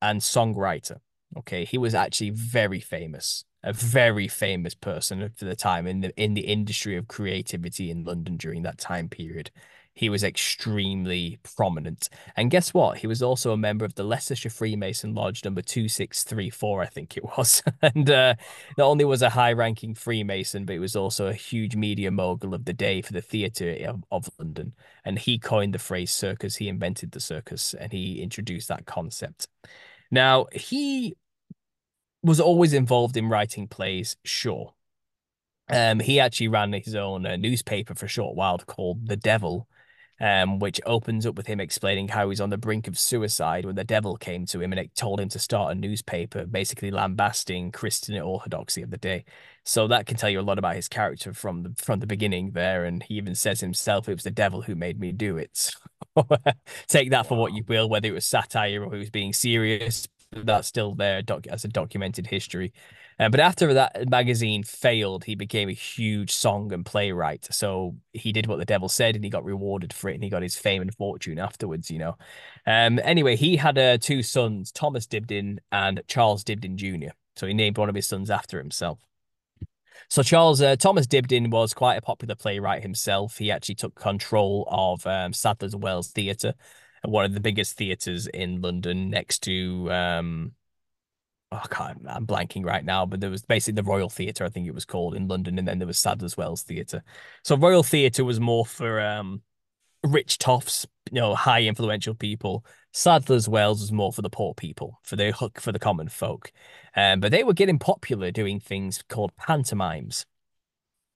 and songwriter. Okay, he was actually very famous, a very famous person for the time in the in the industry of creativity in London during that time period he was extremely prominent. And guess what? He was also a member of the Leicestershire Freemason Lodge number 2634, I think it was. and uh, not only was a high ranking Freemason, but he was also a huge media mogul of the day for the theatre of, of London. And he coined the phrase circus. He invented the circus and he introduced that concept. Now, he was always involved in writing plays, sure. Um, he actually ran his own uh, newspaper for a short while called The Devil, um, which opens up with him explaining how he's on the brink of suicide when the devil came to him and it told him to start a newspaper, basically lambasting Christian orthodoxy of the day. So that can tell you a lot about his character from the from the beginning there. And he even says himself, "It was the devil who made me do it." Take that for what you will, whether it was satire or he was being serious. That's still there doc- as a documented history. Uh, but after that magazine failed, he became a huge song and playwright. So he did what the devil said, and he got rewarded for it, and he got his fame and fortune afterwards. You know. Um. Anyway, he had uh, two sons, Thomas Dibdin and Charles Dibdin Jr. So he named one of his sons after himself. So Charles uh, Thomas Dibdin was quite a popular playwright himself. He actually took control of um, Sadler's Wells Theatre, one of the biggest theatres in London, next to um, oh, I am blanking right now, but there was basically the Royal Theatre, I think it was called in London, and then there was Sadler's Wells Theatre. So Royal Theatre was more for um, rich toffs, you know, high influential people. Sadler's Wells was more for the poor people, for the hook for the common folk. Um, but they were getting popular doing things called pantomimes.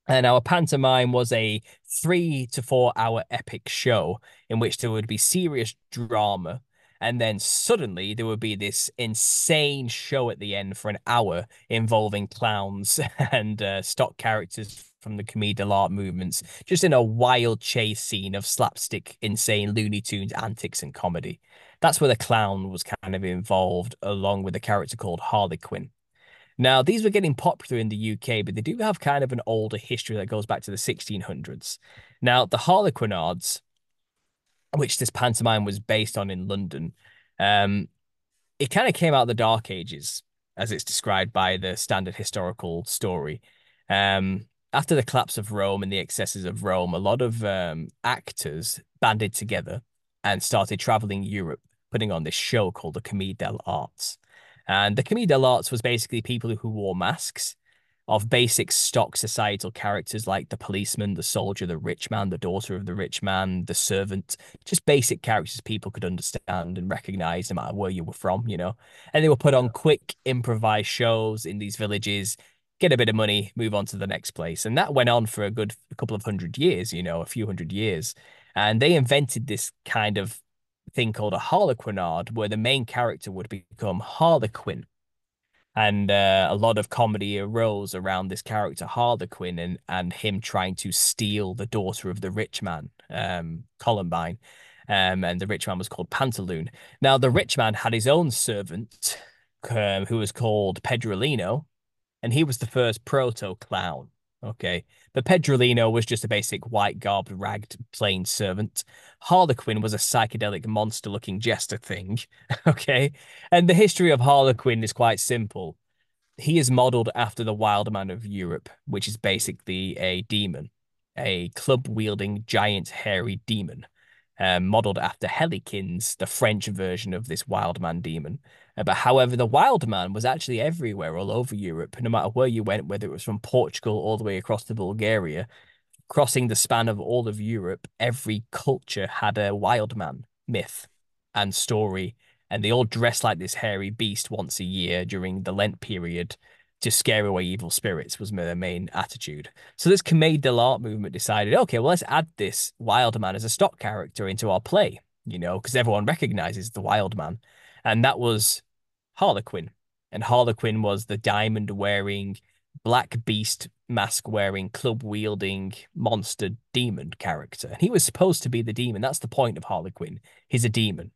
And our pantomime was a three to four hour epic show in which there would be serious drama and then suddenly there would be this insane show at the end for an hour involving clowns and uh, stock characters from the commedia dell'arte movements, just in a wild chase scene of slapstick, insane Looney Tunes antics and comedy. That's where the clown was kind of involved, along with a character called Harlequin. Now, these were getting popular in the UK, but they do have kind of an older history that goes back to the 1600s. Now, the Harlequinades which this pantomime was based on in London, um, it kind of came out of the Dark Ages, as it's described by the standard historical story. Um, after the collapse of Rome and the excesses of Rome, a lot of um, actors banded together and started traveling Europe, putting on this show called the Commedia dell'arte. And the Commedia dell'arte was basically people who wore masks of basic stock societal characters like the policeman, the soldier, the rich man, the daughter of the rich man, the servant, just basic characters people could understand and recognize no matter where you were from, you know. And they were put on quick improvised shows in these villages get a bit of money, move on to the next place. And that went on for a good couple of hundred years, you know, a few hundred years. And they invented this kind of thing called a harlequinade, where the main character would become Harlequin. And uh, a lot of comedy arose around this character Harlequin and and him trying to steal the daughter of the rich man, um, Columbine. Um, and the rich man was called Pantaloon. Now, the rich man had his own servant, um, who was called Pedrolino, and he was the first proto clown. Okay. But Pedrolino was just a basic white garbed, ragged, plain servant. Harlequin was a psychedelic monster looking jester thing. okay. And the history of Harlequin is quite simple. He is modeled after the wild man of Europe, which is basically a demon, a club wielding, giant, hairy demon um, modeled after Hellequin, the French version of this wild man demon. Uh, but however, the wild man was actually everywhere, all over Europe, no matter where you went, whether it was from Portugal all the way across to Bulgaria, crossing the span of all of Europe, every culture had a wild man myth and story. And they all dressed like this hairy beast once a year during the Lent period to scare away evil spirits was their main attitude. So this Commedia dell'arte movement decided, okay, well, let's add this wild man as a stock character into our play, you know, because everyone recognizes the wild man. And that was Harlequin. And Harlequin was the diamond wearing, black beast mask wearing, club wielding monster demon character. And he was supposed to be the demon. That's the point of Harlequin. He's a demon.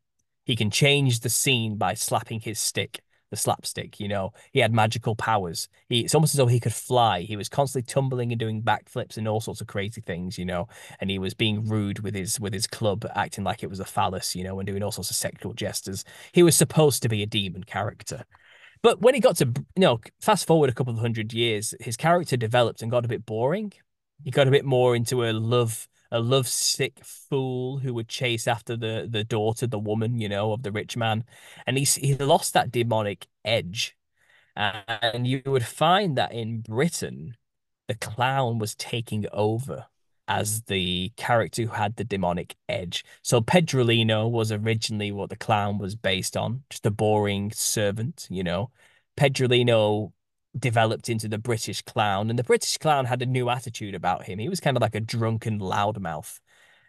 He can change the scene by slapping his stick the slapstick. You know, he had magical powers. He, it's almost as though he could fly. He was constantly tumbling and doing backflips and all sorts of crazy things. You know, and he was being rude with his with his club, acting like it was a phallus. You know, and doing all sorts of sexual gestures. He was supposed to be a demon character. But when he got to, you know, fast forward a couple of hundred years, his character developed and got a bit boring. He got a bit more into a love a lovesick fool who would chase after the the daughter, the woman, you know, of the rich man, and he he lost that demonic edge, and you would find that in Britain, the clown was taking over as the character who had the demonic edge. So Pedrolino was originally what the clown was based on, just a boring servant, you know. Pedrolino developed into the British clown, and the British clown had a new attitude about him. He was kind of like a drunken loudmouth,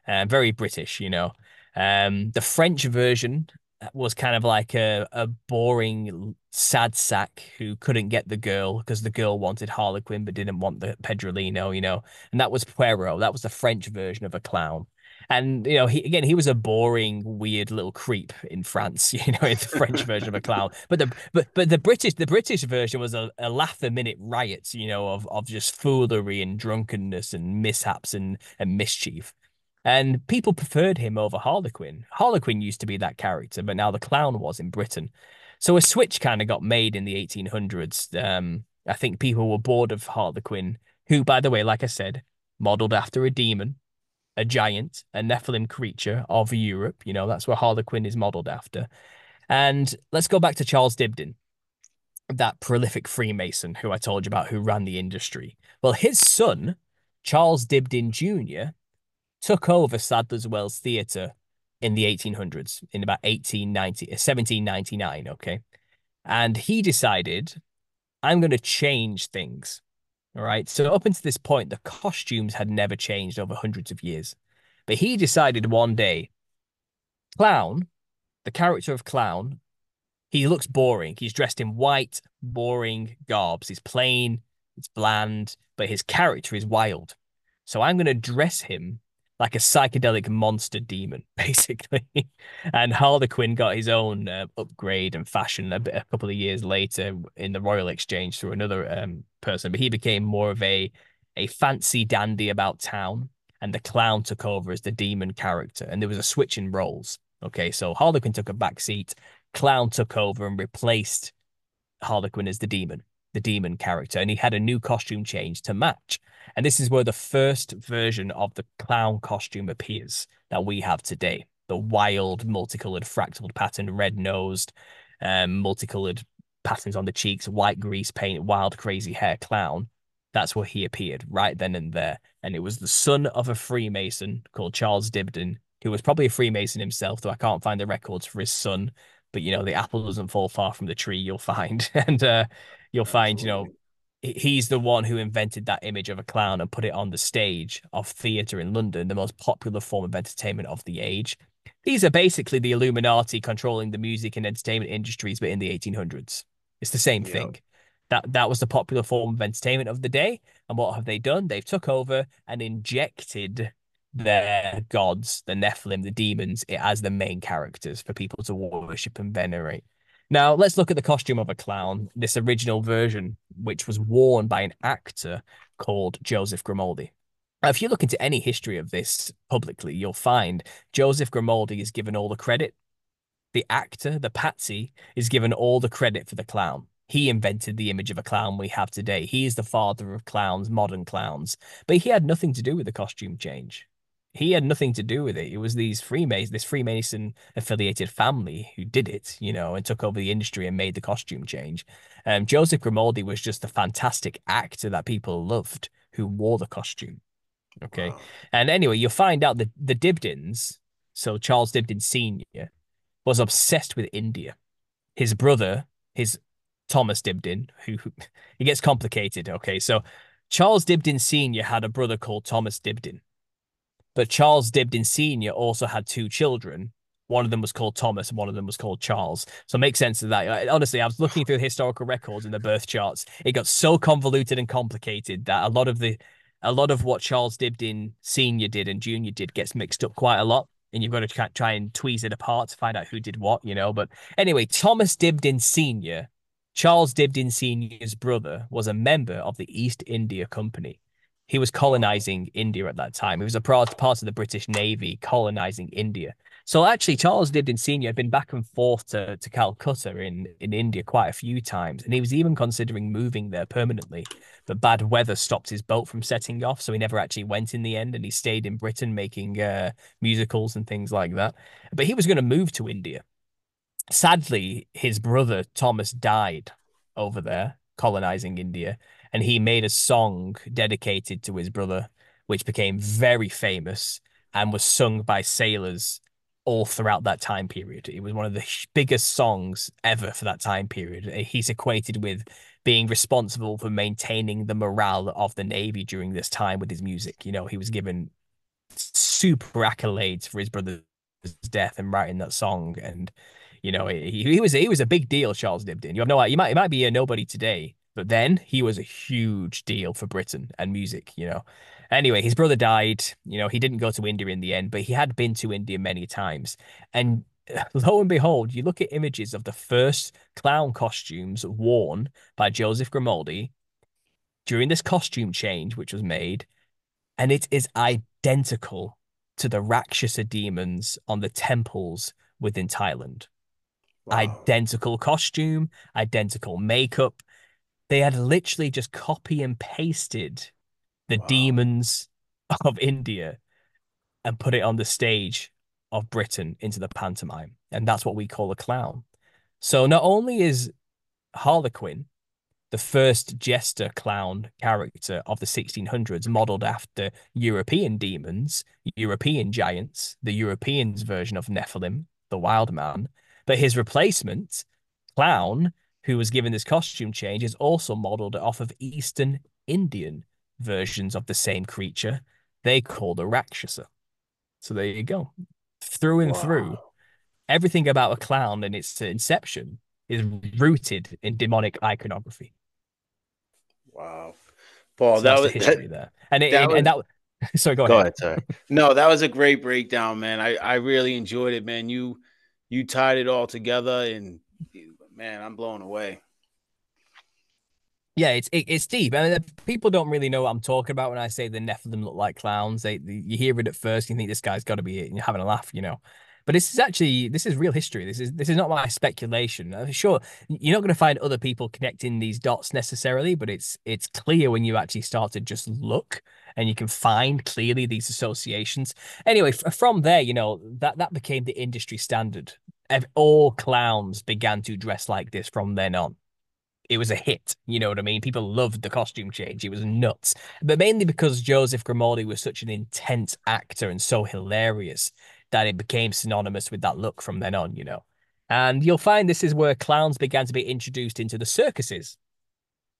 uh, very British, you know. Um, the French version was kind of like a, a boring sad sack who couldn't get the girl because the girl wanted Harlequin but didn't want the Pedrolino, you know. And that was Pierrot. That was the French version of a clown. And you know, he again, he was a boring, weird little creep in France. You know, in the French version of a clown. But the but but the British the British version was a, a laugh a minute riot. You know, of of just foolery and drunkenness and mishaps and and mischief. And people preferred him over Harlequin. Harlequin used to be that character, but now the clown was in Britain. So a switch kind of got made in the 1800s. Um, I think people were bored of Harlequin, who, by the way, like I said, modeled after a demon a giant, a Nephilim creature of Europe. You know, that's where Harlequin is modeled after. And let's go back to Charles Dibdin, that prolific Freemason who I told you about, who ran the industry. Well, his son, Charles Dibdin Jr., took over Sadler's Wells Theatre in the 1800s, in about 1890, 1799, okay? And he decided, I'm going to change things. Right. So up until this point, the costumes had never changed over hundreds of years. But he decided one day, Clown, the character of Clown, he looks boring. He's dressed in white, boring garbs. He's plain, it's bland, but his character is wild. So I'm going to dress him like a psychedelic monster demon, basically. and Harlequin got his own uh, upgrade and fashion a, bit, a couple of years later in the Royal Exchange through another um, person, but he became more of a a fancy dandy about town, and the clown took over as the demon character, and there was a switch in roles. Okay, so Harlequin took a back seat, clown took over and replaced Harlequin as the demon the demon character, and he had a new costume change to match. And this is where the first version of the clown costume appears that we have today. The wild, multicolored, fractal pattern, red nosed, um, multicolored patterns on the cheeks, white grease paint, wild, crazy hair clown. That's where he appeared right then and there. And it was the son of a Freemason called Charles Dibdin, who was probably a Freemason himself, though I can't find the records for his son. But you know, the apple doesn't fall far from the tree, you'll find. and uh, you'll find, you know, he's the one who invented that image of a clown and put it on the stage of theatre in London, the most popular form of entertainment of the age. These are basically the Illuminati controlling the music and entertainment industries, but in the 1800s. It's the same thing. That that was the popular form of entertainment of the day. And what have they done? They've took over and injected their gods, the Nephilim, the demons, as the main characters for people to worship and venerate. Now, let's look at the costume of a clown, this original version, which was worn by an actor called Joseph Grimaldi. If you look into any history of this publicly, you'll find Joseph Grimaldi is given all the credit. The actor, the patsy, is given all the credit for the clown. He invented the image of a clown we have today. He is the father of clowns, modern clowns. But he had nothing to do with the costume change he had nothing to do with it. It was these Freemasons, this Freemason affiliated family who did it, you know, and took over the industry and made the costume change. Um, Joseph Grimaldi was just a fantastic actor that people loved who wore the costume. Okay. Wow. And anyway, you'll find out that the Dibdins, so Charles Dibdin Sr., was obsessed with India. His brother, his Thomas Dibdin, who, who it gets complicated. Okay. So Charles Dibdin Sr. had a brother called Thomas Dibdin but Charles Dibdin Sr. also had two children. One of them was called Thomas and one of them was called Charles. So it makes sense of that. Honestly, I was looking through the historical records and the birth charts. It got so convoluted and complicated that a lot of the a lot of what Charles Dibdin Sr. did and Jr. did gets mixed up quite a lot. And you've got to try and tweeze it apart to find out who did what, you know. But anyway, Thomas Dibdin Sr., Charles Dibdin Sr.'s brother, was a member of the East India Company. He was colonizing India at that time. He was a part, part of the British Navy colonizing India. So actually, Charles Dibdin Sr. had been back and forth to, to Calcutta in, in India quite a few times. And he was even considering moving there permanently. But bad weather stopped his boat from setting off. So he never actually went in the end. And he stayed in Britain making uh, musicals and things like that. But he was going to move to India. Sadly, his brother Thomas died over there colonizing India and he made a song dedicated to his brother, which became very famous and was sung by sailors all throughout that time period. It was one of the biggest songs ever for that time period. Uh, he's equated with being responsible for maintaining the morale of the Navy during this time with his music. You know, he was given super accolades for his brother's death and writing that song. And, you know, he, he was he was a big deal, Charles Dibdin. You have no. You might, you might be a nobody today, but then he was a huge deal for Britain and music, you know. Anyway, his brother died. You know, he didn't go to India in the end, but he had been to India many times. And lo and behold, you look at images of the first clown costumes worn by Joseph Grimaldi during this costume change, which was made, and it is identical to the Rakshasa demons on the temples within Thailand. Wow. Identical costume, identical makeup, they had literally just copy and pasted the wow. demons of India and put it on the stage of Britain into the pantomime. And that's what we call a clown. So not only is Harlequin the first jester clown character of the 1600s, modeled after European demons, European giants, the Europeans' version of Nephilim, the wild man, but his replacement, clown, who was given this costume change, is also modeled off of Eastern Indian versions of the same creature they call the Rakshasa. So there you go. Through and wow. through, everything about a clown and its inception is rooted in demonic iconography. Wow. Paul, so that was history that, there. And, it, that was, and that sorry, go, go ahead. ahead. Sorry. no, that was a great breakdown, man. I, I really enjoyed it, man. You you tied it all together and man, I'm blown away. Yeah, it's it, it's deep. I mean, people don't really know what I'm talking about when I say the Nephilim look like clowns. They, they you hear it at first, you think this guy's got to be you're having a laugh, you know. But this is actually this is real history. This is this is not my speculation. Uh, sure, you're not going to find other people connecting these dots necessarily, but it's it's clear when you actually start to just look and you can find clearly these associations. Anyway, from there, you know that that became the industry standard all clowns began to dress like this from then on. It was a hit, you know what I mean? People loved the costume change. It was nuts. But mainly because Joseph Grimaldi was such an intense actor and so hilarious that it became synonymous with that look from then on, you know. And you'll find this is where clowns began to be introduced into the circuses.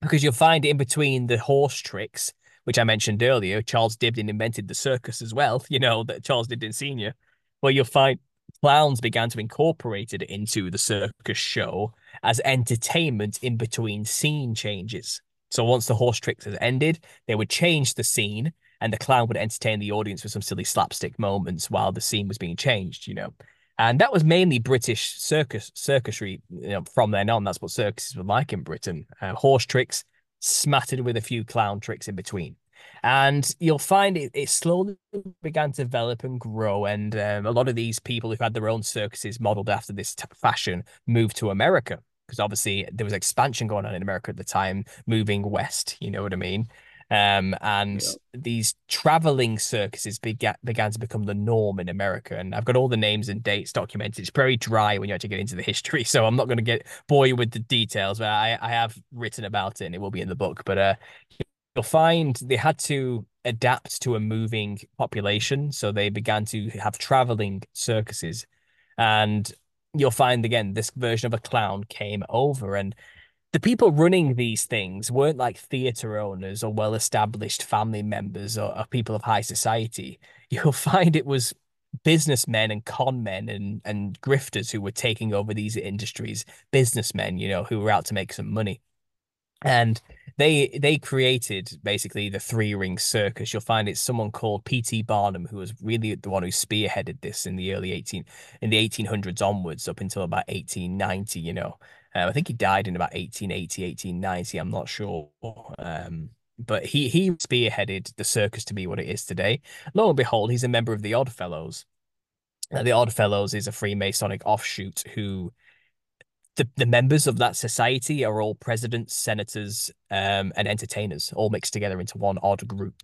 because you'll find in between the horse tricks, which I mentioned earlier, Charles Dibdin invented the circus as well, you know, that Charles Dibdin Sr., where you'll find clowns began to incorporate it into the circus show as entertainment in between scene changes. So once the horse tricks had ended, they would change the scene and the clown would entertain the audience with some silly slapstick moments while the scene was being changed, you know. And that was mainly British circus circusry. You know, from then on, that's what circuses were like in Britain. Uh, horse tricks, smattered with a few clown tricks in between. And you'll find it, it slowly began to develop and grow. And um, a lot of these people who had their own circuses modeled after this fashion moved to America because obviously there was expansion going on in America at the time, moving west. You know what I mean? Um, and yeah. these traveling circuses began began to become the norm in America. And I've got all the names and dates documented. It's very dry when you actually get into the history, so I'm not going to get bore you with the details. But I, I have written about it, and it will be in the book. But uh, you'll find they had to adapt to a moving population, so they began to have traveling circuses, and you'll find again this version of a clown came over and the people running these things weren't like theater owners or well established family members or, or, people of high society. You'll find it was businessmen and con men and, and grifters who were taking over these industries, businessmen, you know, who were out to make some money. And they they created basically the three ring circus. You'll find it's someone called P.T. Barnum who was really the one who spearheaded this in the early 18 in the 1800s onwards up until about 1890, you know. Um, I think he died in about 1880, 1890. I'm not sure. Um, but he he spearheaded the circus to be what it is today. Lo and behold, he's a member of the Odd Fellows. the Odd Fellows is a Freemasonic offshoot who the, the members of that society are all presidents, senators, um, and entertainers, all mixed together into one odd group.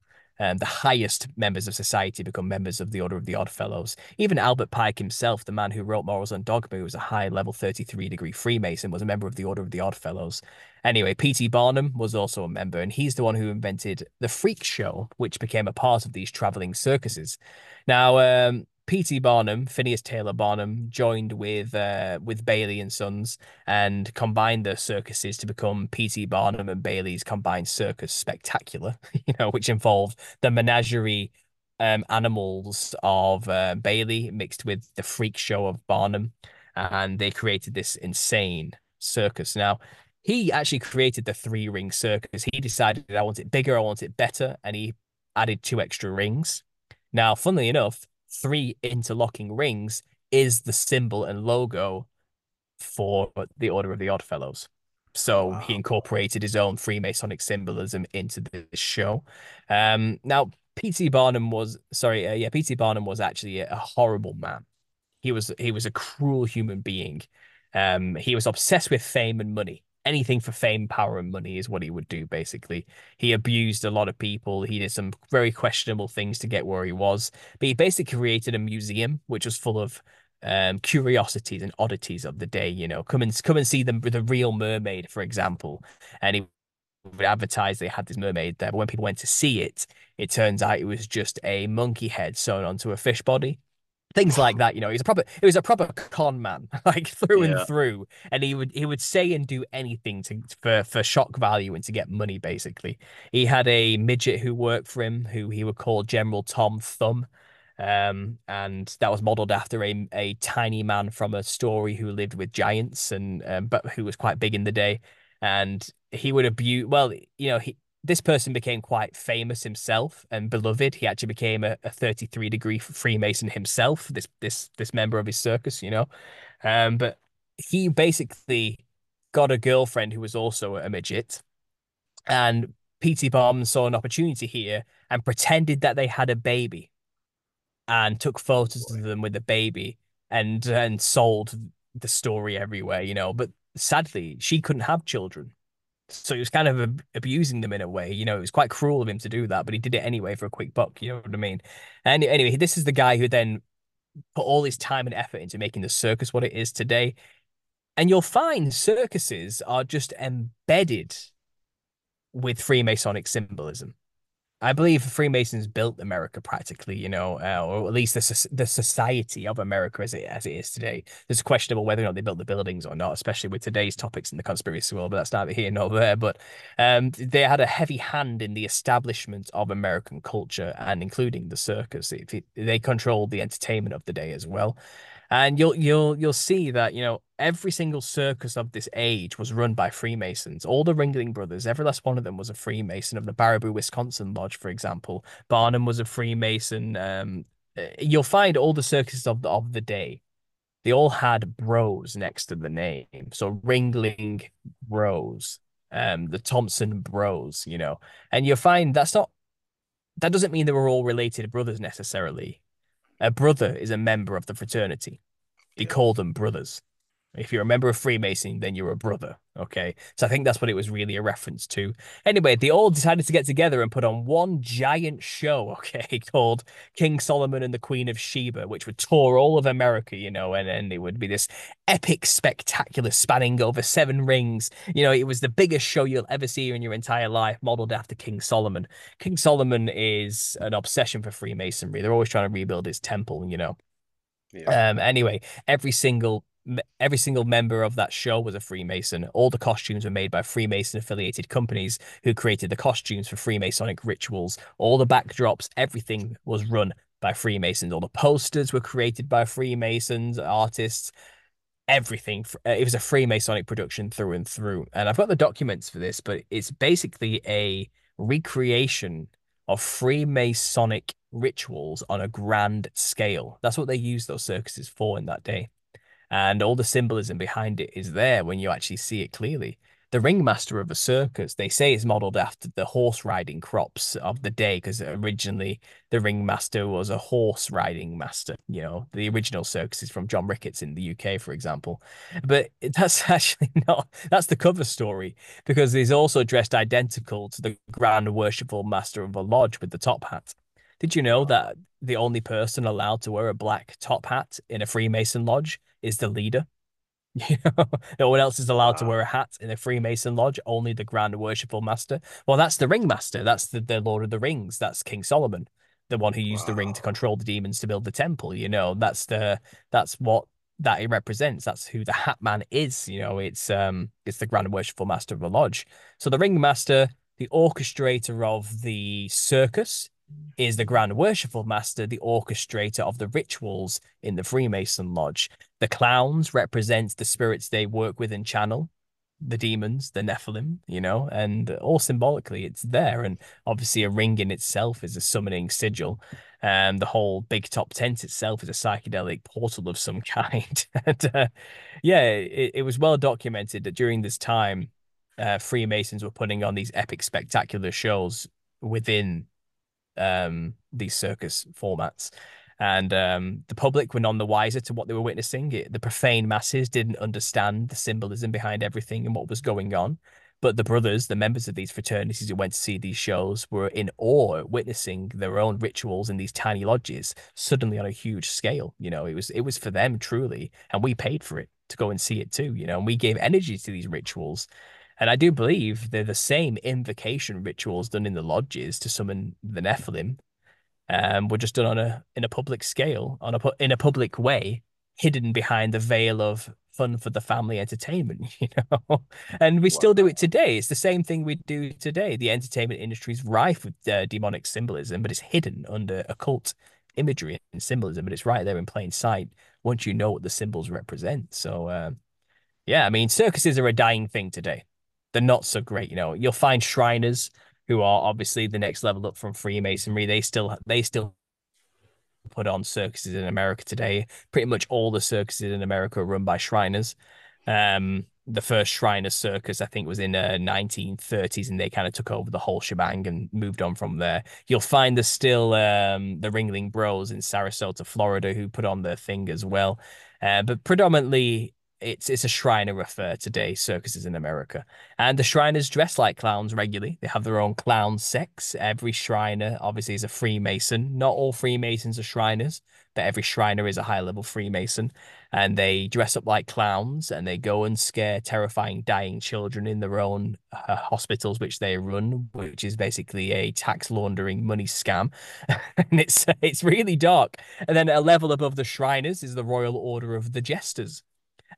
Um, the highest members of society become members of the Order of the Odd Fellows. Even Albert Pike himself, the man who wrote Morals and Dogma, who was a high level 33 degree Freemason, was a member of the Order of the Odd Fellows. Anyway, P.T. Barnum was also a member, and he's the one who invented the freak show, which became a part of these traveling circuses. Now, um, P.T. Barnum, Phineas Taylor Barnum, joined with uh, with Bailey and Sons and combined their circuses to become P.T. Barnum and Bailey's combined circus spectacular. You know, which involved the menagerie um, animals of uh, Bailey mixed with the freak show of Barnum, and they created this insane circus. Now, he actually created the three ring circus. He decided I want it bigger, I want it better, and he added two extra rings. Now, funnily enough, three interlocking rings is the symbol and logo for the Order of the Odd Fellows. So wow. he incorporated his own Freemasonic symbolism into this show. Um, now, P.T. Barnum was sorry, uh, yeah, P.T. Barnum was actually a, a horrible man. He was he was a cruel human being. Um, he was obsessed with fame and money anything for fame, power, and money is what he would do, basically. He abused a lot of people. He did some very questionable things to get where he was. But he basically created a museum which was full of um, curiosities and oddities of the day. You know, come and come and see them the real mermaid, for example. And he would advertise they had this mermaid there. But when people went to see it, it turns out it was just a monkey head sewn onto a fish body things like that. You know, he's a proper he was a proper con man, like through yeah. and through. And he would he would say and do anything to for for shock value and to get money. Basically, he had a midget who worked for him, who he would call General Tom Thumb. Um, and that was modeled after a a tiny man from a story who lived with giants and um, but who was quite big in the day. And he would abuse. Well, you know, he this person became quite famous himself and beloved. He actually became a, a 33 degree Freemason himself, this this this member of his circus, you know. Um, but he basically got a girlfriend who was also a midget. And P.T. Barnum saw an opportunity here and pretended that they had a baby and took photos of them with the baby and and sold the story everywhere, you know. But sadly, she couldn't have children so he was kind of ab- abusing them in a way. You know, it was quite cruel of him to do that, but he did it anyway for a quick buck. You know what I mean? And anyway, this is the guy who then put all his time and effort into making the circus what it is today. And you'll find circuses are just embedded with Freemasonic symbolism. I believe Freemasons built America practically, you know, uh, or at least the the society of America as it as it is today. It's questionable whether or not they built the buildings or not, especially with today's topics in the conspiracy world. But that's neither here nor there. But um, they had a heavy hand in the establishment of American culture and including the circus. They controlled the entertainment of the day as well and you'll you'll you'll see that you know every single circus of this age was run by Freemasons. All the Ringling Brothers, every last one of them was a Freemason. Of the Baraboo, Wisconsin Lodge, for example, Barnum was a Freemason. Um, eh, you'll find all the circuses of the of the day. They all had bros next to the name, so Ringling Bros, um, the Thompson Bros, you know, and you'll find that's not. That doesn't mean they were all related brothers necessarily a brother is a member of the fraternity. They yeah. call them brothers. If you're a member of Freemason, then you're a brother. Okay. So I think that's what it was really a reference to. Anyway, they all decided to get together and put on one giant show, okay, called King Solomon and the Queen of Sheba, which would tour all of America, you know, and, and it would be this epic spectacular spanning over seven rings. You know, it was the biggest show you'll ever see in your entire life, modeled after King Solomon. King Solomon is an obsession for Freemasonry. They're always trying to rebuild his temple, you know. Yeah. Um, anyway, every single every single member of that show was a Freemason. All the costumes were made by Freemason affiliated companies who created the costumes for Freemasonic rituals. All the backdrops, everything was run by Freemasons. All the posters were created by Freemasons, artists, everything. Uh, it was a Freemasonic production through and through. And I've got the documents for this, but it's basically a recreation of Freemasonic rituals on a grand scale. That's what they used those circuses for in that day and all the symbolism behind it is there when you actually see it clearly. The ringmaster of a circus, they say, is modeled after the horse riding crops of the day because originally the ringmaster was a horse riding master. You know, the original circus is from John Ricketts in the UK, for example. But that's actually not, that's the cover story because he's also dressed identical to the grand worshipful master of a lodge with the top hat. Did you know that the only person allowed to wear a black top hat in a Freemason lodge is the leader. You know, no one else is allowed wow. to wear a hat in a Freemason lodge, only the Grand Worshipful Master. Well, that's the Ringmaster. That's the, the Lord of the Rings. That's King Solomon, the one who used wow. the ring to control the demons to build the temple. You know, that's the that's what that it represents. That's who the Hat Man is. You know, it's um it's the Grand Worshipful Master of the lodge. So the Ringmaster, the orchestrator of the circus, is the Grand Worshipful Master, the orchestrator of the rituals in the Freemason Lodge. The clowns represent the spirits they work with and channel, the demons, the Nephilim, you know, and all symbolically it's there. And obviously, a ring in itself is a summoning sigil. And um, the whole big top tent itself is a psychedelic portal of some kind. and uh, yeah, it, it was well documented that during this time, uh, Freemasons were putting on these epic, spectacular shows within um, these circus formats. And um, the public were none the wiser to what they were witnessing. It, the profane masses didn't understand the symbolism behind everything and what was going on. But the brothers, the members of these fraternities who went to see these shows, were in awe witnessing their own rituals in these tiny lodges suddenly on a huge scale. You know, it was it was for them truly, and we paid for it to go and see it too. You know, and we gave energy to these rituals. And I do believe they're the same invocation rituals done in the lodges to summon the Nephilim. Um, were just done on a in a public scale, on a in a public way, hidden behind the veil of fun for the family entertainment, you know. and we still do it today. It's the same thing we do today. The entertainment industry is rife with uh, demonic symbolism, but it's hidden under occult imagery and symbolism, but it's right there in plain sight once you know what the symbols represent. So, uh, yeah, I mean, circuses are a dying thing today they're not so great. You know, you'll find Shriners who are obviously the next level up from Freemasonry. They still they still put on circuses in America today. Pretty much all the circuses in America are run by Shriners. Um, the first Shriner circus, I think, was in the uh, 1930s, and they kind of took over the whole shebang and moved on from there. You'll find there's still um, the Ringling Bros in Sarasota, Florida, who put on their thing as well. Uh, but predominantly, it's it's a Shriner affair today, circuses in America. And the Shriners dress like clowns regularly. They have their own clown sects. Every Shriner obviously is a Freemason. Not all Freemasons are Shriners, but every Shriner is a high level Freemason. And they dress up like clowns and they go and scare terrifying dying children in their own uh, hospitals, which they run, which is basically a tax laundering money scam. and it's it's really dark. And then a level above the Shriners is the Royal Order of the Jesters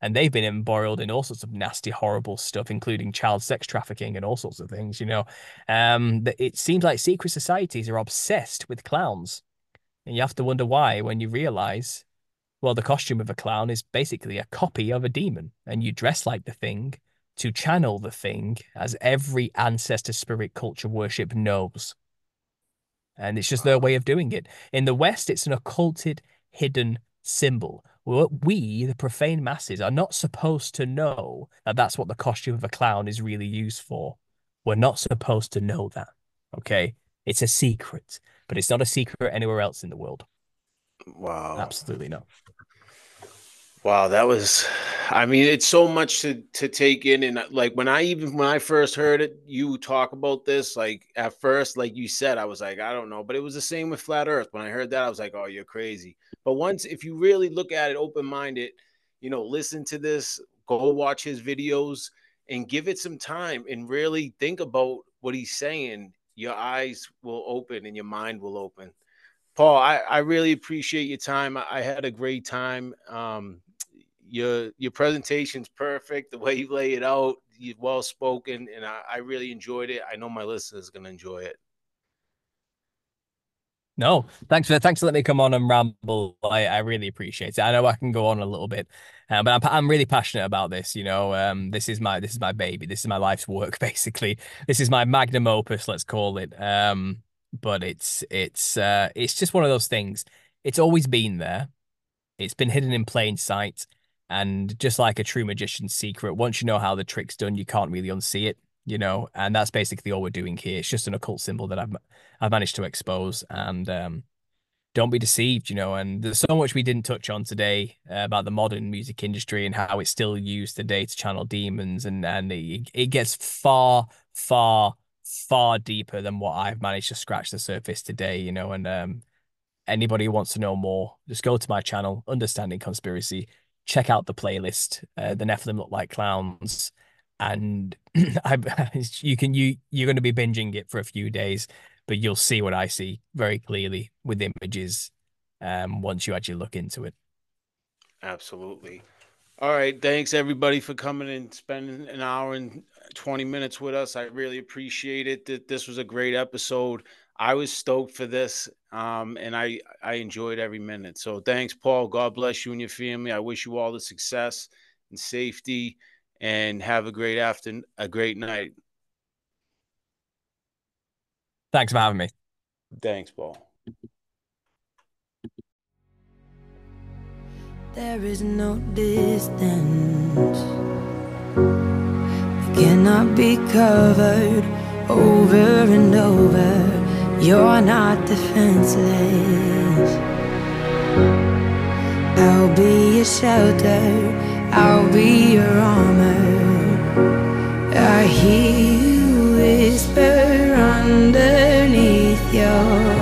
and they've been embroiled in all sorts of nasty, horrible stuff, including child sex trafficking and all sorts of things. You know, um, it seems like secret societies are obsessed with clowns, and you have to wonder why when you realize, well, the costume of a clown is basically a copy of a demon, and you dress like the thing to channel the thing, as every ancestor spirit culture worship knows. And it's just their way of doing it. In the West, it's an occulted, hidden symbol we, the profane masses, are not supposed to know that that's what the costume of a clown is really used for. We're not supposed to know that. Okay. It's a secret, but it's not a secret anywhere else in the world. Wow. Absolutely not. Wow, that was I mean, it's so much to to take in and like when I even when I first heard it, you talk about this, like at first, like you said, I was like, I don't know, but it was the same with flat earth. When I heard that, I was like, oh, you're crazy. But once if you really look at it open-minded, you know, listen to this, go watch his videos and give it some time and really think about what he's saying, your eyes will open and your mind will open. Paul, I, I really appreciate your time. I, I had a great time. Um, your your presentation's perfect. The way you lay it out, you're well spoken, and I, I really enjoyed it. I know my listeners are gonna enjoy it. No, thanks for thanks for letting me come on and ramble. I, I really appreciate it. I know I can go on a little bit, uh, but I'm I'm really passionate about this. You know, um, this is my this is my baby. This is my life's work. Basically, this is my magnum opus. Let's call it. Um, but it's it's uh, it's just one of those things. It's always been there. It's been hidden in plain sight. And just like a true magician's secret, once you know how the trick's done, you can't really unsee it, you know. And that's basically all we're doing here. It's just an occult symbol that I've I've managed to expose. And um, don't be deceived, you know. And there's so much we didn't touch on today uh, about the modern music industry and how it's still used today to channel demons, and and it, it gets far, far, far deeper than what I've managed to scratch the surface today, you know. And um, anybody who wants to know more, just go to my channel, Understanding Conspiracy check out the playlist. Uh, the Nephilim look like clowns, and I, you can you you're going to be binging it for a few days, but you'll see what I see very clearly with images um, once you actually look into it. Absolutely. All right. Thanks everybody for coming and spending an hour and 20 minutes with us. I really appreciate it. That this was a great episode. I was stoked for this, um, and I I enjoyed every minute. So thanks, Paul. God bless you and your family. I wish you all the success and safety, and have a great afternoon, a great night. Thanks for having me. Thanks, Paul. There is no distance that cannot be covered over and over you're not defenseless. I'll be your shelter, I'll be your armor. I hear you whisper underneath your